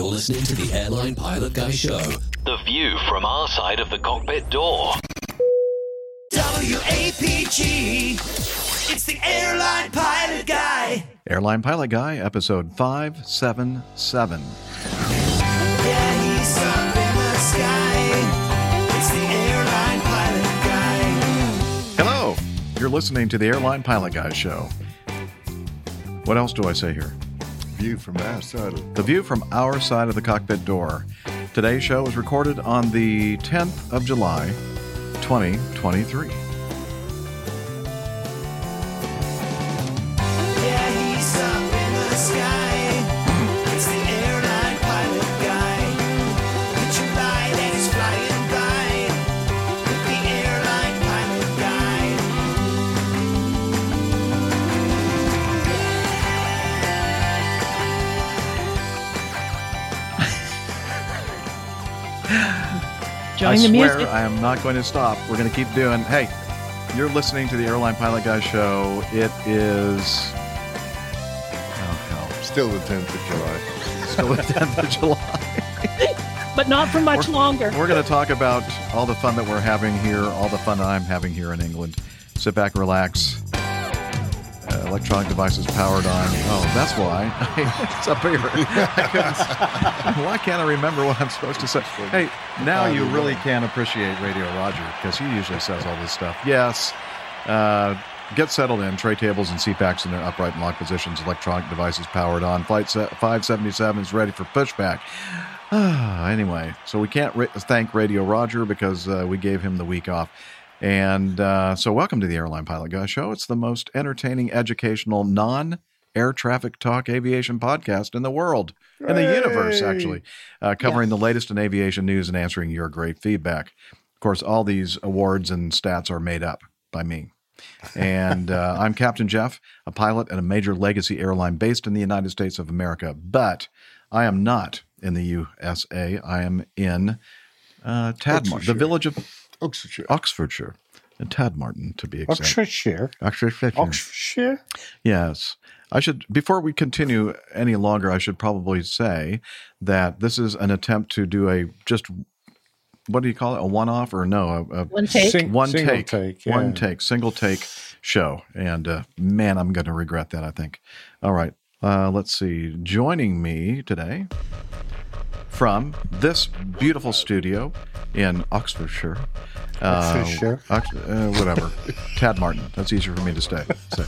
You're listening to the Airline Pilot Guy Show. The view from our side of the cockpit door. WAPG. It's the airline pilot guy. Airline Pilot Guy, episode 577. Yeah, he's up in the sky. It's the airline pilot guy. Hello! You're listening to the Airline Pilot Guy Show. What else do I say here? View from our side of The view from our side of the cockpit door. Today's show was recorded on the 10th of July, 2023. I the swear music. I am not going to stop. We're going to keep doing. Hey, you're listening to the Airline Pilot Guy Show. It is. Oh, hell. still the 10th of July. Still the 10th of July. but not for much We're- longer. We're going to talk about all the fun that we're having here, all the fun that I'm having here in England. Sit back, relax. Electronic devices powered on. Oh, that's why. it's up here. I why can't I remember what I'm supposed to say? Hey, now you really can appreciate Radio Roger because he usually says all this stuff. Yes. Uh, get settled in. Tray tables and seat CPACs in their upright and locked positions. Electronic devices powered on. Flight se- 577 is ready for pushback. anyway, so we can't thank Radio Roger because uh, we gave him the week off. And uh, so, welcome to the Airline Pilot Guy Show. It's the most entertaining, educational, non air traffic talk aviation podcast in the world, in the universe, actually, uh, covering the latest in aviation news and answering your great feedback. Of course, all these awards and stats are made up by me. and uh, I'm Captain Jeff, a pilot at a major legacy airline based in the United States of America. But I am not in the USA. I am in uh, the village of Oxfordshire. Oxfordshire, in Tadmarton to be exact. Oxfordshire. Oxfordshire. Oxfordshire. Yes. I should, before we continue any longer, I should probably say that this is an attempt to do a just, what do you call it? A one off or no? A, a One take. Sing- one single take, take, one take, single take show. And uh, man, I'm going to regret that, I think. All right. Uh, let's see. Joining me today from this beautiful studio in Oxfordshire. Oxfordshire. Uh, Ox- uh, whatever. Tadmarton. That's easier for me to stay. say.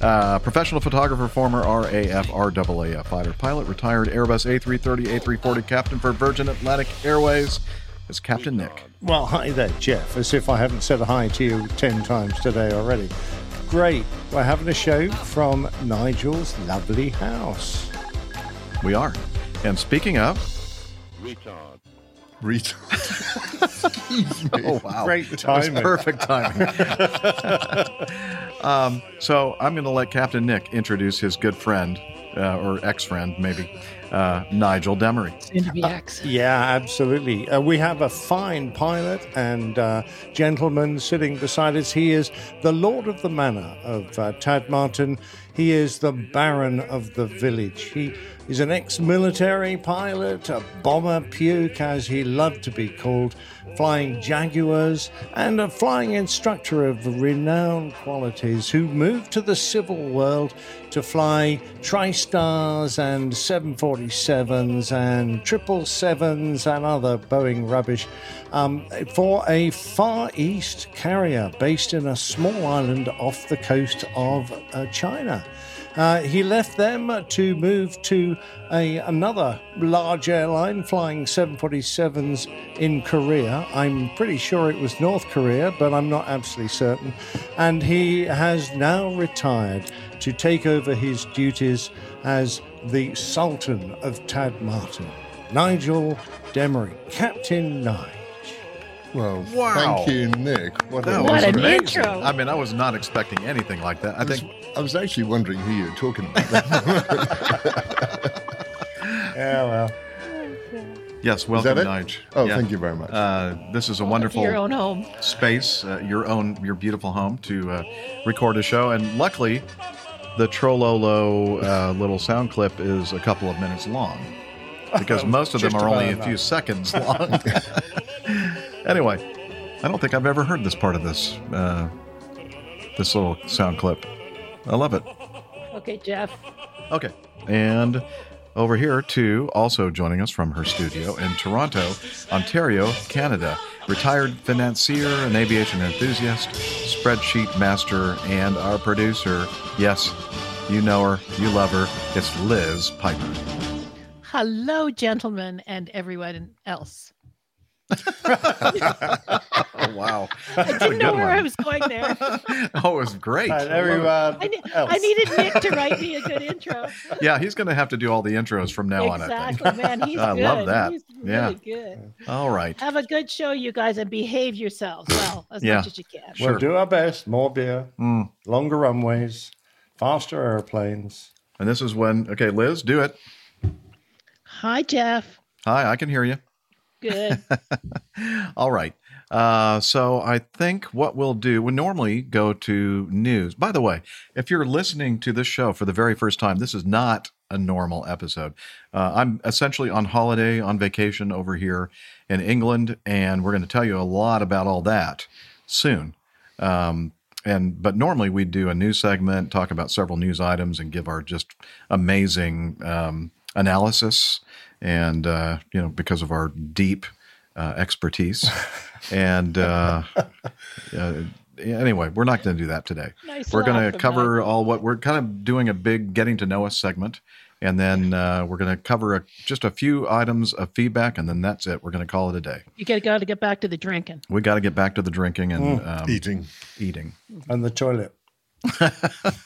Uh, professional photographer, former RAF, RAAF fighter pilot, retired Airbus A330, A340 captain for Virgin Atlantic Airways. It's Captain Nick. Well, hi there, Jeff. As if I haven't said hi to you 10 times today already. Great. We're having a show from Nigel's lovely house. We are. And speaking of, Retard. Retard. oh wow, Great That was timing. perfect timing. um, so I'm going to let Captain Nick introduce his good friend uh, or ex-friend, maybe uh, Nigel Demery. Soon to be Yeah, absolutely. Uh, we have a fine pilot and uh, gentleman sitting beside us. He is the Lord of the Manor of uh, Tadmarton. He is the Baron of the village. He is an ex military pilot, a bomber puke, as he loved to be called, flying Jaguars, and a flying instructor of renowned qualities who moved to the civil world to fly TriStars and 747s and 777s and other Boeing rubbish um, for a Far East carrier based in a small island off the coast of uh, China. Uh, he left them to move to a, another large airline flying 747s in Korea. I'm pretty sure it was North Korea, but I'm not absolutely certain. And he has now retired to take over his duties as the Sultan of Tadmarton, Nigel Demery, Captain Nige. Well, Wow. thank you, Nick. What, That a What an intro. I mean, I was not expecting anything like that. I I was, think I was actually wondering who you were talking about. Yeah, well. yes. Welcome. Nige. Oh, Yeah. thank you very much. Uh, this is a wonderful Your own home. space, uh, your own, your beautiful home to uh, record a show. And luckily, the Trololo uh, little sound clip is a couple of minutes long. because most of them are only a about few seconds long. Anyway, I don't think I've ever heard this part of this uh, this little sound clip. I love it. Okay, Jeff. Okay. And over here, too, also joining us from her studio in Toronto, Ontario, Canada, retired financier, and aviation enthusiast, spreadsheet master, and our producer. Yes, you know her, you love her. It's Liz Piper. Hello, gentlemen, and everyone else. Oh, wow. I didn't know good where I was going there. Oh, it was great. And I love it. everyone I, ne- else. I needed Nick to write me a good intro. Yeah, he's going to have to do all the intros from now on, I think. exactly, man. He's I good. love that. He's Yeah. really good. All right. Have a good show, you guys, and behave yourselves well as Yeah. much as you can. Sure. We'll do our best. More beer, Mm. longer runways, faster airplanes. And this is when, okay, Liz, do it. Hi, Jeff. Hi, I can hear you. Good. All right. Uh, so I think what we'll do, we normally go to news. By the way, if you're listening to this show for the very first time, this is not a normal episode. Uh, I'm essentially on holiday, on vacation over here in England, and we're going to tell you a lot about all that soon. Um, and but normally we do a news segment, talk about several news items, and give our just amazing um, analysis. And uh, you know, because of our deep uh, expertise, and uh, uh, anyway, we're not going to do that today. Nice we're going to cover Michael. all what we're kind of doing a big getting to know us segment. And then uh, we're going to cover a, just a few items of feedback, and then that's it. We're going to call it a day. you got to get back to the drinking. We got to get back to the drinking and um, Eating. eating. And the toilet.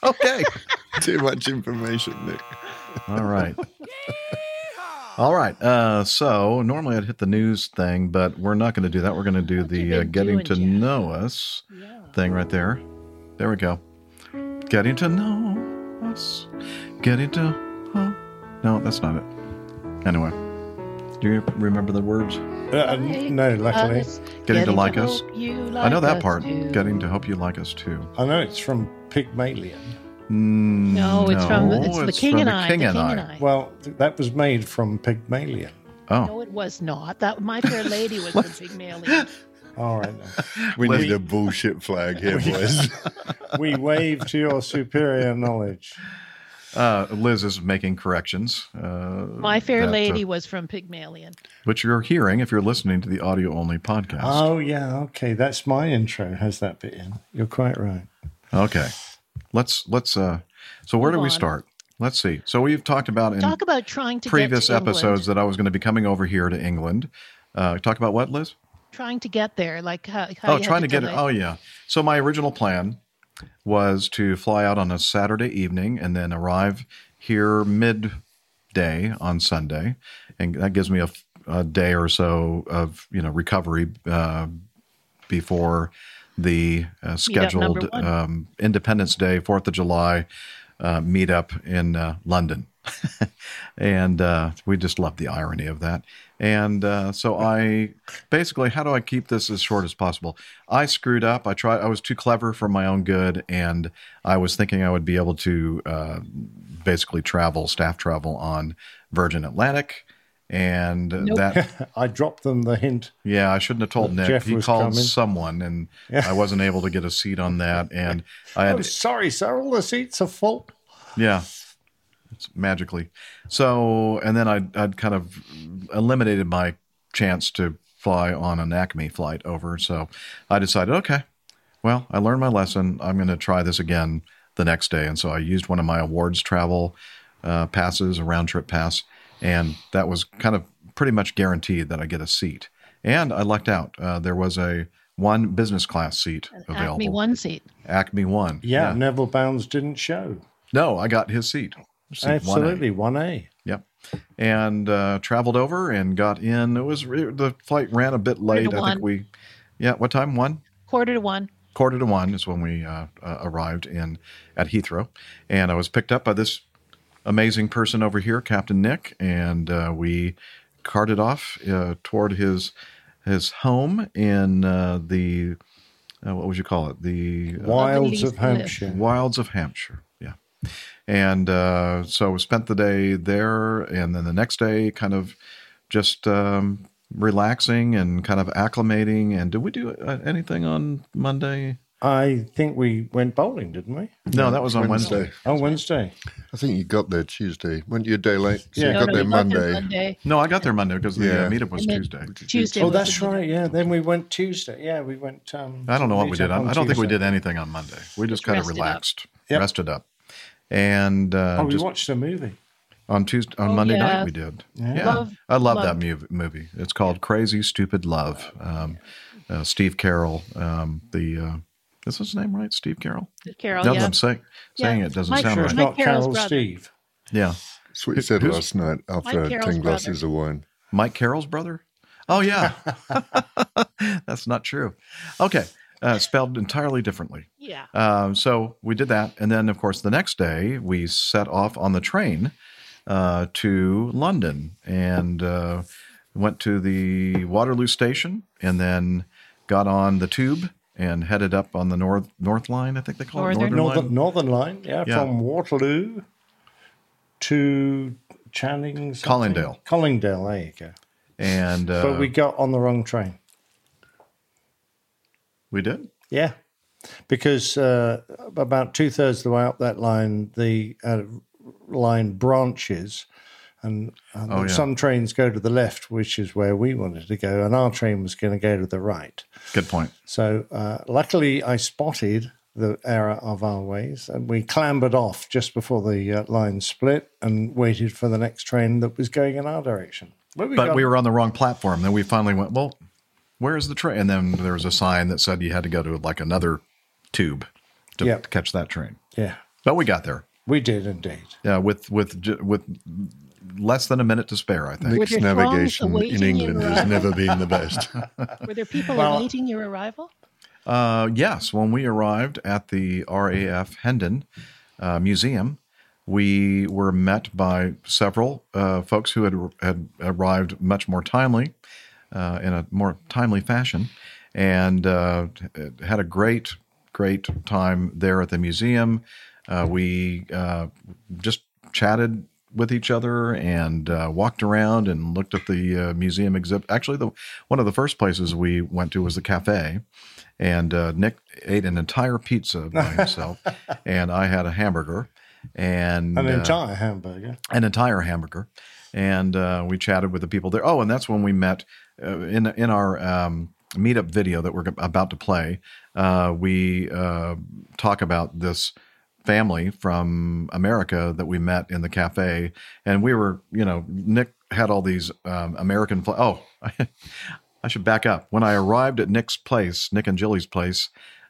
Okay. Too much information, Nick. All right. All right. Uh, so normally I'd hit the news thing, but we're not going to do that. We're going to do What the uh, getting to Jeff? know us Yeah. thing right there. There we go. Getting to know us. Getting to. Oh, no, that's not it. Anyway, do you remember the words? Uh, no, luckily. Us, Getting to like us. hope you I know that part. too. Getting to hope you like us too. I know it's from Pygmalion. Mm, No, it's from the- it's the King from and the I, King the and King I. and I. Well, that was made from Pygmalion. Oh, No, it was not. That My Fair Lady was from Pygmalion. All right. Then. We Let need me- a bullshit flag here, boys. We wave to your superior knowledge. uh, Liz is making corrections. Uh, My Fair that, uh, Lady was from Pygmalion. which you're hearing if you're listening to the audio only podcast. Oh, yeah. Okay. That's my intro. Has that bit in? You're quite right. Okay. Let's let's uh so where do we on. start? Let's see. So we've talked about in Talk about trying to previous get to episodes that I was going to be coming over here to England. Uh talk about what, Liz? Trying to get there, like how, how Oh, trying to get it. Oh yeah. So my original plan was to fly out on a Saturday evening and then arrive here midday on Sunday, and that gives me a day or so of you know recovery uh, before the uh, scheduled um, Independence Day, Fourth of July uh, meetup in uh, London. and uh, we just love the irony of that. And uh, so I basically, how do I keep this as short as possible? I screwed up. I tried. I was too clever for my own good, and I was thinking I would be able to uh, basically travel, staff travel on Virgin Atlantic. And that, I dropped them the hint. yeah, I shouldn't have told Nick. Jeff he called coming. someone, and I wasn't able to get a seat on that. And I had Oh, sorry, sir. All the seats are full. Yeah. It's magically. So, and then I'd, I'd kind of eliminated my chance to fly on an Acme flight over. So I decided, okay, well, I learned my lesson. I'm going to try this again the next day. And so I used one of my awards travel uh, passes, a round trip pass. And that was kind of pretty much guaranteed that I get a seat. And I lucked out. Uh, there was a one business class seat available. Acme one seat. Acme one. Yeah, Neville Bounds didn't show. No, I got his seat. Seat 1A. Absolutely, 1A. Yep. And uh, traveled over and got in. It was the flight ran a bit late. I think we, yeah. What time? One Quarter to one. quarter to one is when we uh, uh, arrived in at Heathrow, and I was picked up by this amazing person over here, Captain Nick, and uh, we carted off uh, toward his his home in uh, the uh, what would you call it? The uh, Wilds of Hampshire. wilds of Hampshire. Yeah. And uh, so we spent the day there, and then the next day, kind of just um, relaxing and kind of acclimating. And did we do uh, anything on Monday? I think we went bowling, didn't we? No, that was on Wednesday. Wednesday. Oh, Wednesday. I think you got there Tuesday. Weren't you a day late? So Yeah. you No, got no, there we Monday. Monday. No, I got there Monday because the Yeah. uh, meetup was Tuesday. Tuesday. Oh, that's right. Yeah. Then we went Tuesday. Yeah, we went. Um, I don't know what we did. I, I don't think we did anything on Monday. We just Just kind of rested up. relaxed, Yep. rested up, and uh, Oh, we just watched a movie. on Tuesday on Oh, Monday yeah. night we did. Yeah, Love- I love that movie. It's called Crazy Stupid Love. Um, uh, Steve Carell, um, the uh, is his name right? Steve Carell. Carol, now yeah. that I'm saying saying Yeah. it doesn't Mike sound Sure, right. it's Mike not Carroll's Steve. Yeah, That's what you said Who's- last night after Carroll's 10 brother. glasses of wine. Mike Carroll's brother. Oh yeah, that's not true. Okay, uh, spelled entirely differently. Yeah. Um, so we did that, and then of course the next day we set off on the train uh, to London and uh, went to the Waterloo station, and then got on the tube and headed up on the north North Line. I think they call Northern. it Northern, Northern, Line. Northern Line. Yeah, Yeah. from Waterloo to Channing. something? Colindale. Colindale. There you go. And uh, But we got on the wrong train. we did. Yeah, because uh, about two thirds of the way up that line, the uh, line branches, and, and Oh, yeah. some trains go to the left, which is where we wanted to go, and our train was going to go to the right. Good point. So uh, luckily, I spotted the error of our ways, and we clambered off just before the uh, line split and waited for the next train that was going in our direction. But we, But got- we were on the wrong platform. Then we finally went, well, where's the train? And then there was a sign that said you had to go to like another tube to, Yep. catch that train. yeah, But we got there. we did indeed. Yeah, with with with less than a minute to spare, I think. Nick's navigation in England has never been the best. Were there people Well- awaiting your arrival? Uh, yes, when we arrived at the RAF Hendon uh, Museum, we were met by several uh, folks who had had arrived much more timely, uh, in a more timely fashion, and uh, had a great, great time there at the museum. Uh, we uh, just chatted with each other and uh, walked around and looked at the uh, museum exhibit. Actually, the one of the first places we went to was the cafe, and uh, Nick ate an entire pizza by himself, and I had a hamburger, and An uh, entire hamburger. an entire hamburger, and uh, we chatted with the people there. Oh, and that's when we met uh, in in our um, meetup video that we're about to play. Uh, we uh, talk about this family from America that we met in the cafe, and we were, you know, Nick had all these um, American. Fl- oh, I should back up. When I arrived at Nick's place, Nick and Jilly's place,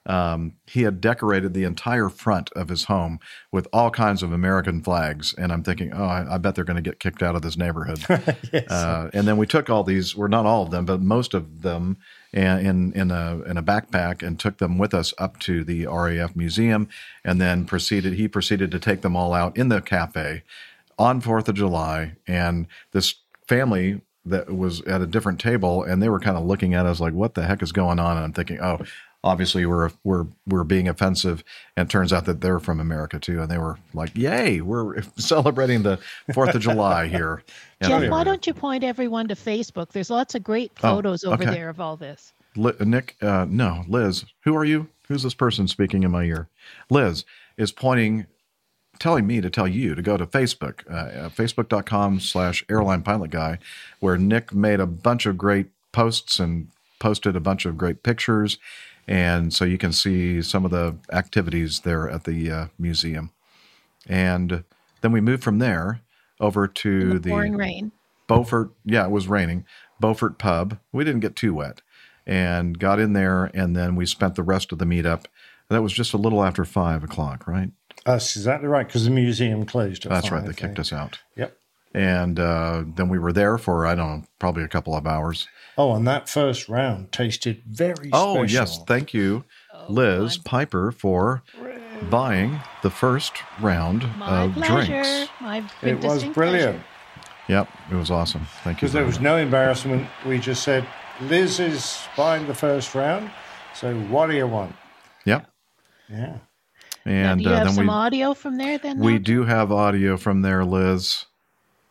um, he had decorated the entire front of his home with all kinds of American flags. And I'm thinking, oh, I, I bet they're going to get kicked out of this neighborhood. uh, and then we took all these, well, not all of them, but most of them in, in, in, a, in a backpack and took them with us up to the RAF museum. And then proceeded, he proceeded to take them all out in the cafe on 4th of July. And this family that was at a different table and they were kind of looking at us like, what the heck is going on? And I'm thinking, oh, obviously we're, we're, we're being offensive. And it turns out that they're from America too. And they were like, yay, we're celebrating the 4th of July here. Jeff, why don't you point everyone to Facebook? There's lots of great Oh, photos over there of all this. Li- Nick, uh, no, Liz, who are you? Who's this person speaking in my ear? Liz is pointing, telling me to tell you to go to Facebook, uh, facebook.com slash airline pilot guy, where Nick made a bunch of great posts and posted a bunch of great pictures. And so you can see some of the activities there at the uh, museum. And then we moved from there over to The the pouring rain. Beaufort, yeah, it was raining. Beaufort Pub. We didn't get too wet and got in there, and then we spent the rest of the meetup. That was just a little after five o'clock, right? That's exactly right, because the museum closed. At That's right. They kicked us out. Yep. And uh, then we were there for, I don't know, probably a couple of hours. Oh, and that first round tasted very Oh, special. yes. Thank you, Liz Piper, for buying the first round My of pleasure. drinks. My It was brilliant. pleasure. Yep, it was awesome. Thank you. Because there was much. no embarrassment. We just said, Liz is buying the first round. So what do you want? Yep. Yeah. Now, And do you uh, have then some we audio from there then? we now? do have audio from there, Liz,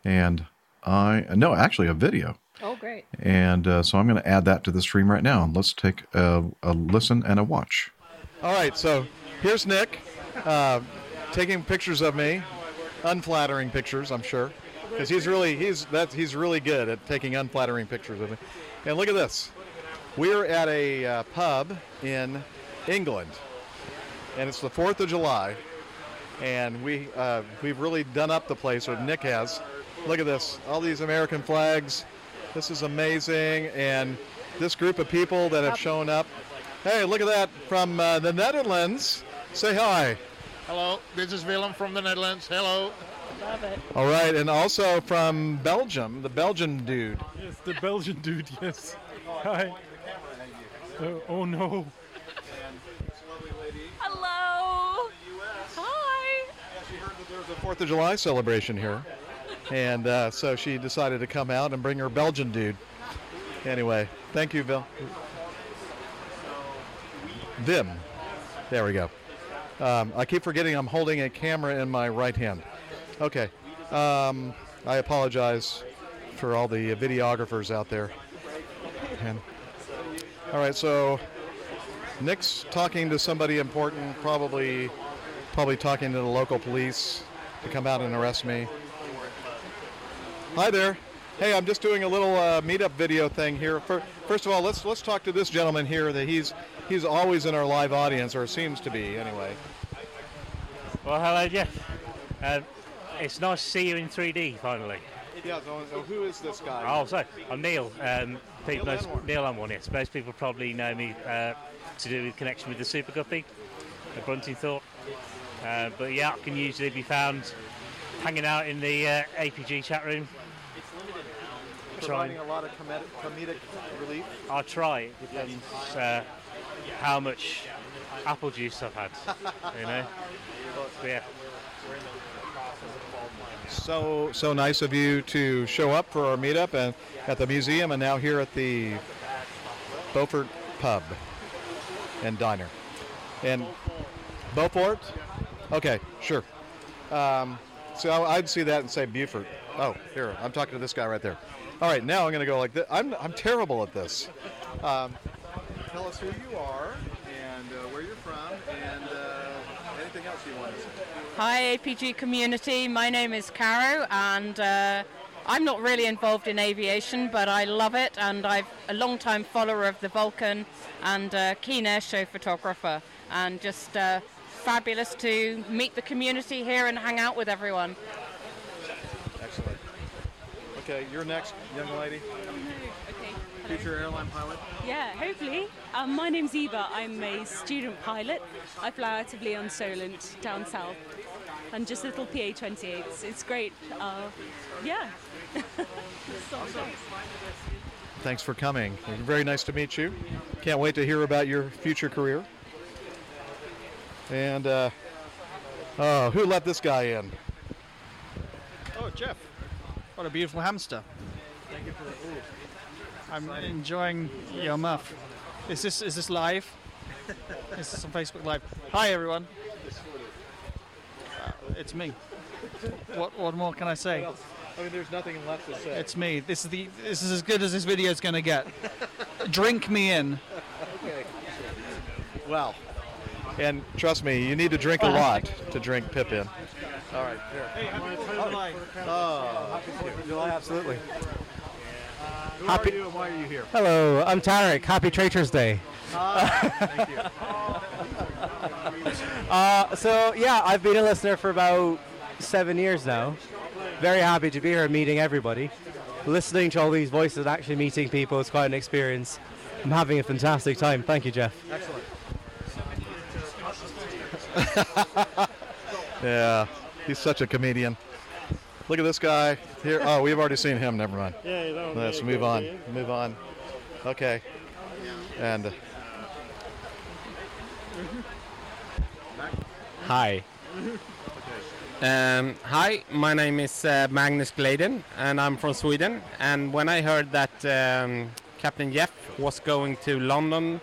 and I no, actually a video. Oh, great. And uh, so I'm going to add that to the stream right now. Let's take a, a listen and a watch. All right, so here's Nick uh, taking pictures of me, unflattering pictures, I'm sure, because he's really he's that's he's really good at taking unflattering pictures of me. And look at this, we're at a uh, pub in England, and it's the Fourth of July, and we uh, we've really done up the place, or Nick has. Look at this, all these American flags. This is amazing, and this group of people that have shown up. Hey, look at that from uh, the Netherlands. Say hi. Hello, this is Willem from the Netherlands. Hello. Love it. All right, and also from Belgium, the Belgian dude. Yes, the Belgian dude, yes. Hi. Uh, oh no. Hello. Hi. She heard that there was a Fourth of July celebration here, and uh, so she decided to come out and bring her Belgian dude. Anyway, thank you, Bill. Vim. There we go. Um, I keep forgetting I'm holding a camera in my right hand. Okay. Um, I apologize for all the videographers out there. And, all right, so Nick's talking to somebody important, probably probably talking to the local police to come out and arrest me. Hi there. Hey, I'm just doing a little uh, meetup video thing here. Fir- First of all, let's let's talk to this gentleman here. That he's he's always in our live audience, or seems to be anyway. Well, hello, Jeff. Um, it's nice to see you in 3D finally. Yeah. So, so who is this guy? Oh, sorry, I'm Neil. Um, people, Neil most. Neil Anwar, yes. Most people probably know me uh, to do with connection with the Super Guppy at Bruntingthorpe. Uh, but yeah, I can usually be found hanging out in the uh, APG chat room. Trying. Providing a lot of comedic, comedic relief. I'll try. It depends uh, how much apple juice I've had. You know. But yeah. So so nice of you to show up for our meetup and at the museum, and now here at the Beaufort Pub and Diner. And Beaufort? Okay, sure. Um, so I- I'd see that and say Beaufort. Oh, here I'm talking to this guy right there. All right, now I'm going to go like this. I'm I'm terrible at this. Um, tell us who you are and uh, where you're from and uh, anything else you want to say. Hi, APG community. My name is Caro, and uh, I'm not really involved in aviation, but I love it, and I'm a long-time follower of the Vulcan and uh, keen air show photographer, and just uh, fabulous to meet the community here and hang out with everyone. Excellent. Okay, you're next, young lady. Future airline pilot. Yeah, hopefully. Um, my name's Eva. I'm a student pilot. I fly out of Lee-on-Solent down south. And just little PA 28s. It's great. Uh, yeah. Thanks for coming. Very nice to meet you. Can't wait to hear about your future career. And uh, oh, who let this guy in? Oh, Jeff. What a beautiful hamster. Thank you for I'm enjoying your muff. Is this is this live? This is this on Facebook Live? Hi everyone. Uh, it's me. What what more can I say? I mean, there's nothing left to say. It's me. This is the this is as good as this video is going to get. Drink me in. Okay. Well, and trust me, you need to drink a lot to drink Pippin. All right. Here. Oh, happy Fourth of July, absolutely. Who Happy- are you and why are you here? Hello, I'm Tarik. Happy Traitors Day. Ah, thank you. Uh, so yeah, I've been a listener for about seven years now. Very happy to be here, meeting everybody. Listening to all these voices, and actually meeting people, is quite an experience. I'm having a fantastic time. Thank you, Jeff. Excellent. yeah, he's such a comedian. Look at this guy here. Oh, we've already seen him. Never mind. Yeah, you don't Let's move on. there. Move on. Okay. And uh, Hi. Um, hi, my name is uh, Magnus Gladen, and I'm from Sweden. And when I heard that um, Captain Jeff was going to London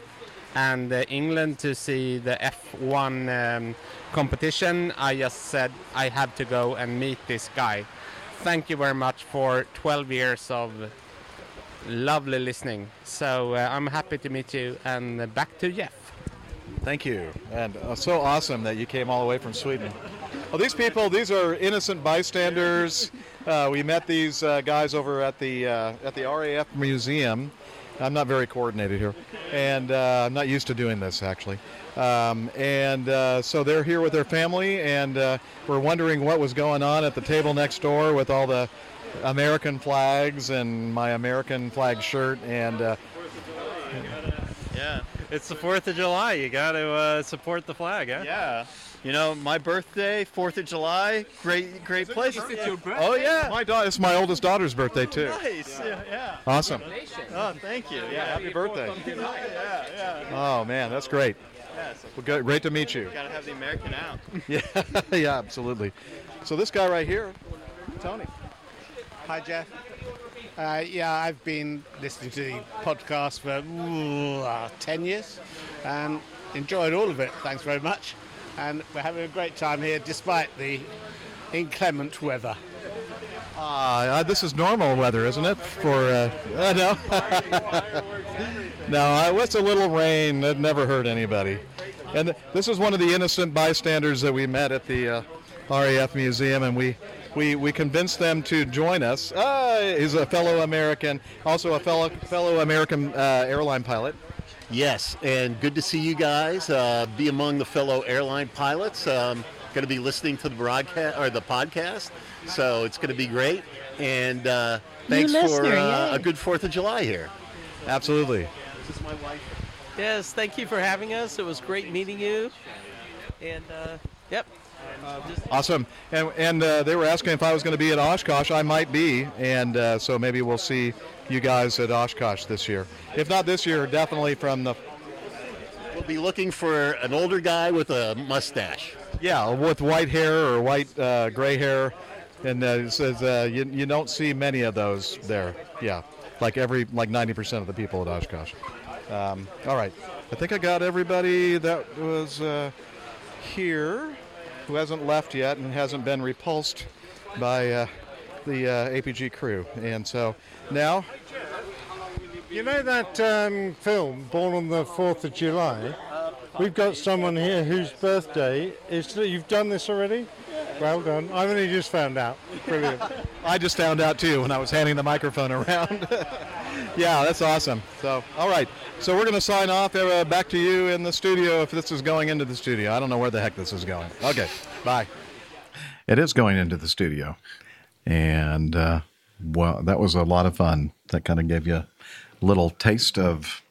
and uh, England to see the F1 um, competition. I just said I have to go and meet this guy. Thank you very much for 12 years of lovely listening. So uh, I'm happy to meet you, and uh, back to Jeff. Thank you. And uh, so awesome that you came all the way from Sweden. Well, these people, these are innocent bystanders. Uh, we met these uh, guys over at the uh, at the RAF museum. I'm not very coordinated here, and uh, I'm not used to doing this actually. Um, and uh, so they're here with their family, and uh, we're wondering what was going on at the table next door with all the American flags and my American flag shirt and. Uh, Yeah, it's the Fourth of July. You got to uh, support the flag, huh? Yeah. You know, my birthday, Fourth of July, great, great place. Oh yeah. My daughter, it's my oldest daughter's birthday too. Nice. Yeah. yeah. Awesome. Oh, thank you. Yeah. happy birthday. Yeah, yeah. Oh man, that's great. Yeah, Well, good, great to meet you. gotta have the American out. Yeah, yeah, absolutely. So this guy right here, Tony. Hi, Jeff. Uh, yeah, I've been listening to the podcast for ooh, uh, 10 years and enjoyed all of it. Thanks very much. And we're having a great time here despite the inclement weather. Uh, this is normal weather, isn't it? For uh, uh, no, no, what's a little rain that never hurt anybody. And this is one of the innocent bystanders that we met at the uh, RAF museum, and we. We, we convinced them to join us. Uh, he's a fellow American, also a fellow fellow American uh, airline pilot. Yes, and good to see you guys. Uh, be among the fellow airline pilots. Um, going to be listening to the broadcast or the podcast, so it's going to be great. And uh, New thanks for uh, a good Fourth of July here. Absolutely. This is my wife. Yes, thank you for having us. It was great meeting you. And uh, yep. Awesome. And, and uh, they were asking if I was going to be at Oshkosh. I might be. And uh, so maybe we'll see you guys at Oshkosh this year. If not this year, definitely from the. We'll be looking for an older guy with a mustache. Yeah, with white hair or white uh, gray hair. And uh, it says uh, you, you don't see many of those there. Yeah, like every like 90% of the people at Oshkosh. Um, all right, I think I got everybody that was uh, here who hasn't left yet and hasn't been repulsed by uh, the uh, APG crew. And so now, You know that um, film, Born on the 4th of July? We've got someone here whose birthday is. You've done this already? Well done. I've only just found out. Brilliant. I just found out too when I was handing the microphone around. yeah, that's awesome. So, all right. So we're going to sign off. Uh, back to you in the studio if this is going into the studio. I don't know where the heck this is going. Okay. Bye. It is going into the studio. And, uh, well, that was a lot of fun. That kind of gave you a little taste of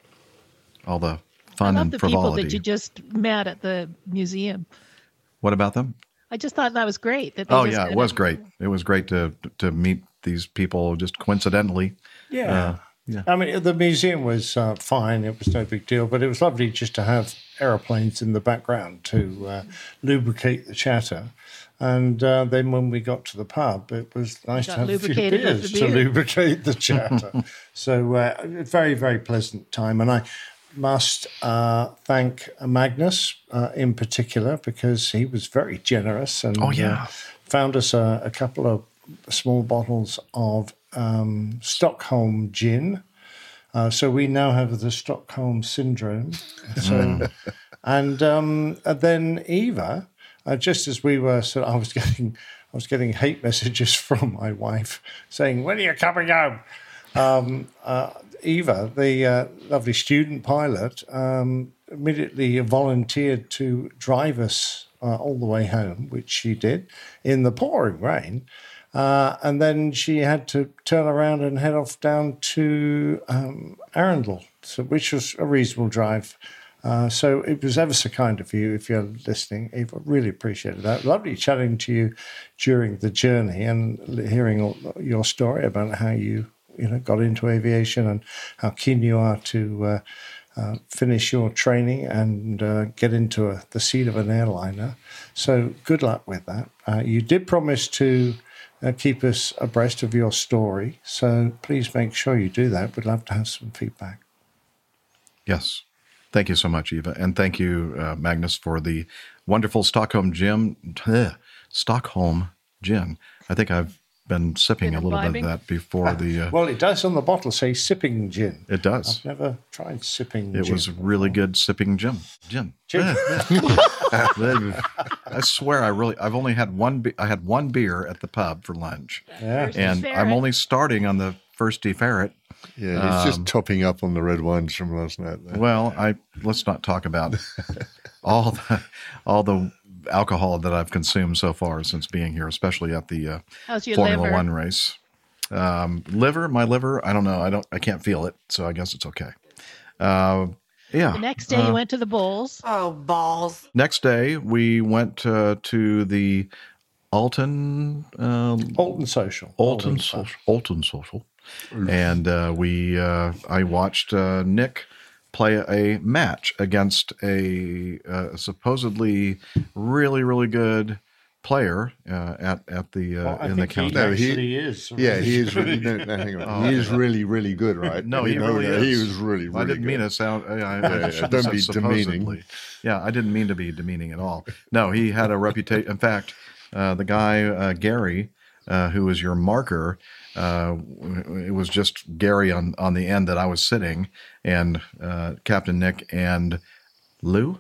all the fun I love and the people that you just met at the museum. what about them? I just thought that was great. That they Oh yeah, it kinda- was great. It was great to to meet these people just coincidentally. Yeah. Uh, yeah. I mean, the museum was uh, fine. It was no big deal, but it was lovely just to have aeroplanes in the background to uh, lubricate the chatter. And uh, then when we got to the pub, it was nice to Got have a few beers the to lubricate the chatter. so uh, very, very pleasant time. And I must uh, thank Magnus uh, in particular because he was very generous and Oh, yeah. uh, found us a, a couple of small bottles of um, Stockholm gin. Uh, so we now have the Stockholm syndrome. So, Mm. and, um, and then Eva, uh, just as we were, so I was getting, I was getting hate messages from my wife saying, "When are you coming home?" Um, uh, Eva, the uh, lovely student pilot, um, immediately volunteered to drive us uh, all the way home, which she did in the pouring rain. Uh, and then she had to turn around and head off down to um, Arundel, so, which was a reasonable drive. Uh, so it was ever so kind of you if you're listening. Eva, really appreciated that. Lovely chatting to you during the journey and hearing all, your story about how you you know got into aviation and how keen you are to uh, uh, finish your training and uh, get into a, the seat of an airliner. So good luck with that. Uh, you did promise to uh, keep us abreast of your story, so please make sure you do that. We'd love to have some feedback. Yes. Thank you so much, Eva, and thank you, uh, Magnus, for the wonderful Stockholm ugh, Stockholm gin. I think I've been sipping a little bit of that before ah, the. Uh, Well, it does on the bottle say sipping gin. it does. I've never tried sipping gin. It gin. was really good sipping gin. Gin. Gin. Eh. I swear, I really, I've only had one. Be- I had one beer at the pub for lunch, Yeah. And I'm only starting on the first deferret. Yeah, he's just um, topping up on the red wines from last night. There. Well, I let's not talk about all the all the alcohol that I've consumed so far since being here, especially at the uh, How's your Formula liver? One race. Um, liver, my liver, I don't know. I don't. I can't feel it, so I guess it's okay. Uh, yeah. The next day uh, you went to the bowls. Oh, balls. Next day, we went uh, to the Alton um, Alton Social. Alton Social. Alton Social, and uh, we uh, I watched uh, Nick play a match against a uh, supposedly really really good player uh, at at the uh, Well, in the think he county. No, he- actually is. Yeah, he is. Really, no, no, hang on. Oh, he is really, really good, right? No, We he really that. is. He was really, really I didn't good. mean to sound. I, I, I Yeah, yeah, should have don't said be demeaning. Yeah, I didn't mean to be demeaning at all. No, he had a reputation. In fact, uh, the guy uh, Gary, uh, who was your marker, uh, it was just Gary on on the end that I was sitting, and uh, Captain Nick and Lou.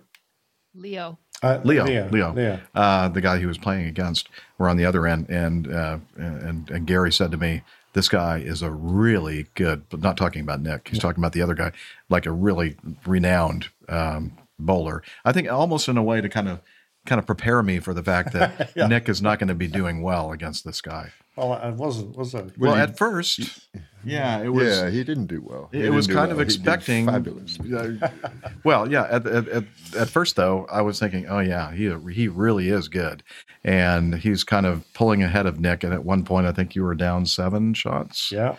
Leo. Uh, Leo, Leo, Leo, Leo. Uh, the guy he was playing against, were on the other end, and uh, and and Gary said to me, "This guy is a really good." But not talking about Nick, he's talking about the other guy, like a really renowned um, bowler. I think almost in a way to kind of kind of prepare me for the fact that Yeah. Nick is not going to be doing well against this guy. Well, I wasn't, was I? Well, at first, yeah, it was. Yeah, he didn't do well. He It was kind well. of He did expecting. fabulous. well, yeah. At, at, at, at first, though, I was thinking, oh yeah, he he really is good, and he's kind of pulling ahead of Nick. And at one point, I think you were down seven shots. Yeah.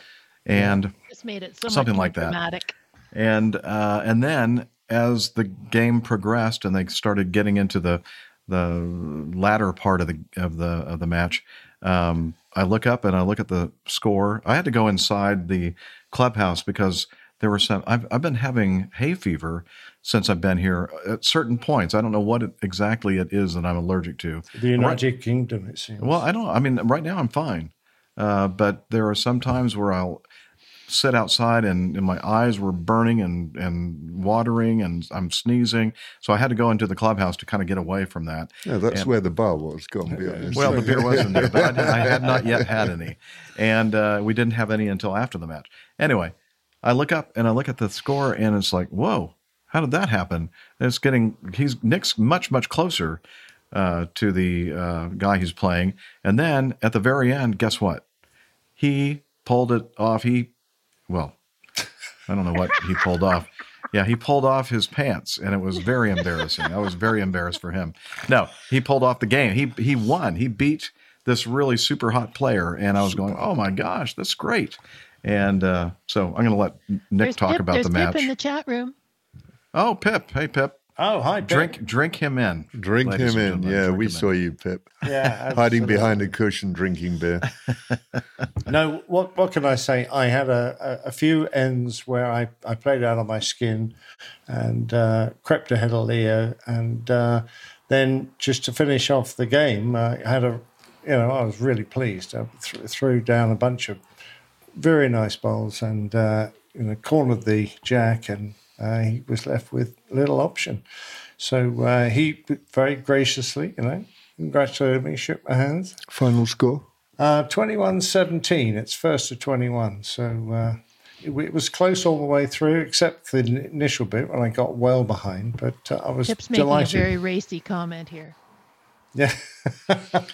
And This made it so something much more like that. dramatic. And uh, and then as the game progressed and they started getting into the the latter part of the of the of the match, um, I look up and I look at the score. I had to go inside the clubhouse because there were some. I've I've been having hay fever since I've been here. At certain points, I don't know what it, exactly it is that I'm allergic to. The United Kingdom, it seems. Well, I don't. I mean, right now I'm fine, uh, but there are some times where I'll sit outside and, and my eyes were burning and and watering and I'm sneezing. So I had to go into the clubhouse to kind of get away from that. Yeah, that's And- where the bar was. going on, be honest. well, the beer was in there, but I, I had not yet had any, and uh, we didn't have any until after the match. Anyway, I look up and I look at the score, and it's like, whoa, how did that happen? And it's getting he's Nick's much much closer uh, to the uh, guy he's playing, and then at the very end, guess what? He pulled it off. He, well, I don't know what he pulled off. Yeah, he pulled off his pants, and it was very embarrassing. I was very embarrassed for him. No, he pulled off the game. He he won. He beat this really super hot player, and I was going, "Oh my gosh, that's great!" And uh, so I'm going to let Nick There's talk Pip, about the match. Pip in the chat room. oh, Pip! Hey, Pip! Oh, hi, Pip. Drink drink him in. Drink him in. Yeah, drink we him in. saw you, Pip. Yeah, Hiding behind a cushion, drinking beer. no, what what can I say? I had a, a, a few ends where I, I played out on my skin and uh, crept ahead of Leo, and uh, then just to finish off the game, I had a you know I was really pleased. I th- threw down a bunch of very nice bowls and uh, you know cornered the jack, and uh, he was left with little option. So uh, he very graciously, you know, congratulated me, shook my hands. Final score? Uh, 21-17. It's first to 21. So uh, it, it was close all the way through, except the n- initial bit when I got well behind. But uh, I was Pip's making a very racy comment here. Yeah.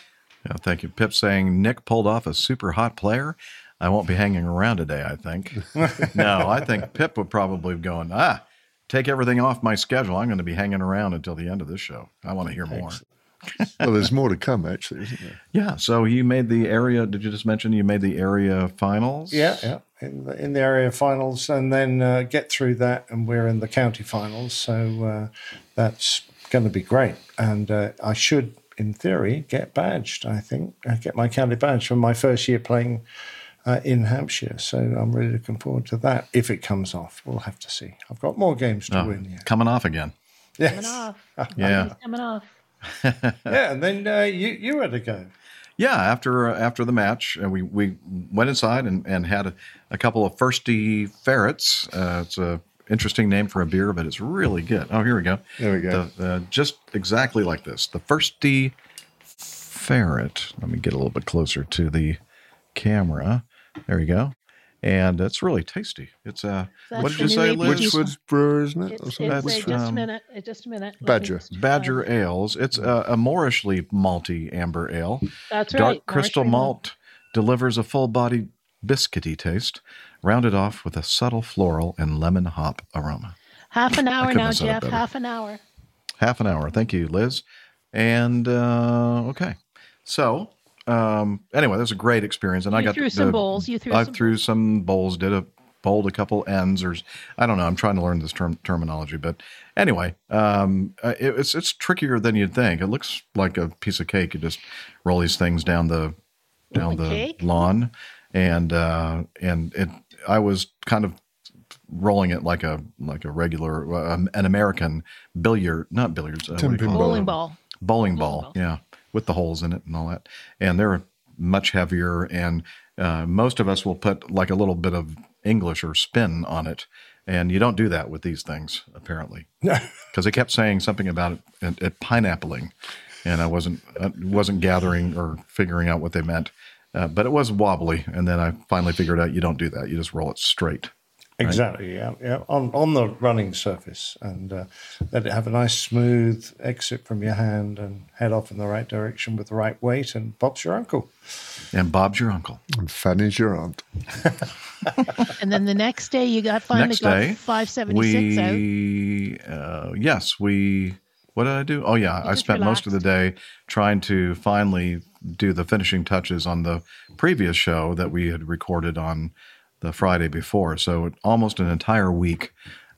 Yeah, thank you. Pip saying Nick pulled off a super hot player. I won't be hanging around today, I think. no, I think Pip would probably be going, ah, take everything off my schedule. I'm going to be hanging around until the end of this show. I want to hear more. well, there's more to come, actually, isn't there? Yeah. So you made the area, did you just mention you made the area finals? Yeah, yeah, in the, in the area finals, and then uh, get through that, and we're in the county finals. So uh, that's going to be great, and uh, I should, in theory, get badged. I think I get my county badge from my first year playing uh, in Hampshire. So I'm really looking forward to that. If it comes off, we'll have to see. I've got more games to Oh, win. Yeah. Coming off again. Yes. Coming off. Yeah. He's coming off. yeah, and then uh, you you had a go. Yeah, after uh, after the match, uh, we we went inside and, and had a, a couple of firsty ferrets. Uh, it's a interesting name for a beer, but it's really good. Oh, here we go. There we go. The, uh, just exactly like this. The firsty ferret. Let me get a little bit closer to the camera. There you go. And it's really tasty. It's uh, That's what did you say, new Liz? Wychwood Brewer, isn't it? It's, it's, something? wait, just a minute. uh, Just a minute. Let Badger. just Badger Ales. It's a, a Moorishly malty amber ale. That's Dark right, Dark crystal Moorishly malt delivers a full-bodied biscuity taste, rounded off with a subtle floral and lemon hop aroma. Half an hour now, have said it Jeff. Half an hour. Half an hour. Thank you, Liz. And uh, okay, so um, anyway, that was a great experience, and I got threw the- some bowls. You threw I some threw some bowls. Did a bowled a couple ends, or I don't know. I'm trying to learn this term terminology, but anyway, um, uh, it, it's it's trickier than you'd think. It looks like a piece of cake. You just roll these things down the down the cake? lawn, and uh, and it. I was kind of rolling it like a like a regular uh, an American billiard, not billiards, uh, what do you Ten-pin call it? Bowling ball. bowling ball, yeah, with the holes in it and all that. And they're much heavier, and uh, most of us will put like a little bit of English or spin on it. And you don't do that with these things, apparently, because they kept saying something about it at, at pineappling, and I wasn't I wasn't gathering or figuring out what they meant. Uh, but it was wobbly, and then I finally figured out you don't do that. You just roll it straight. Right? Exactly. Yeah. Yeah. On on the running surface, and uh, let it have a nice smooth exit from your hand, and head off in the right direction with the right weight, and Bob's your uncle. And Bob's your uncle. And Fanny's your aunt. And then the next day, you got finally Next got day, 576 out. we uh, yes we what did I do? Oh yeah, I just spent most of the day trying to finally do the finishing touches on the previous show that we had recorded on the Friday before. So almost an entire week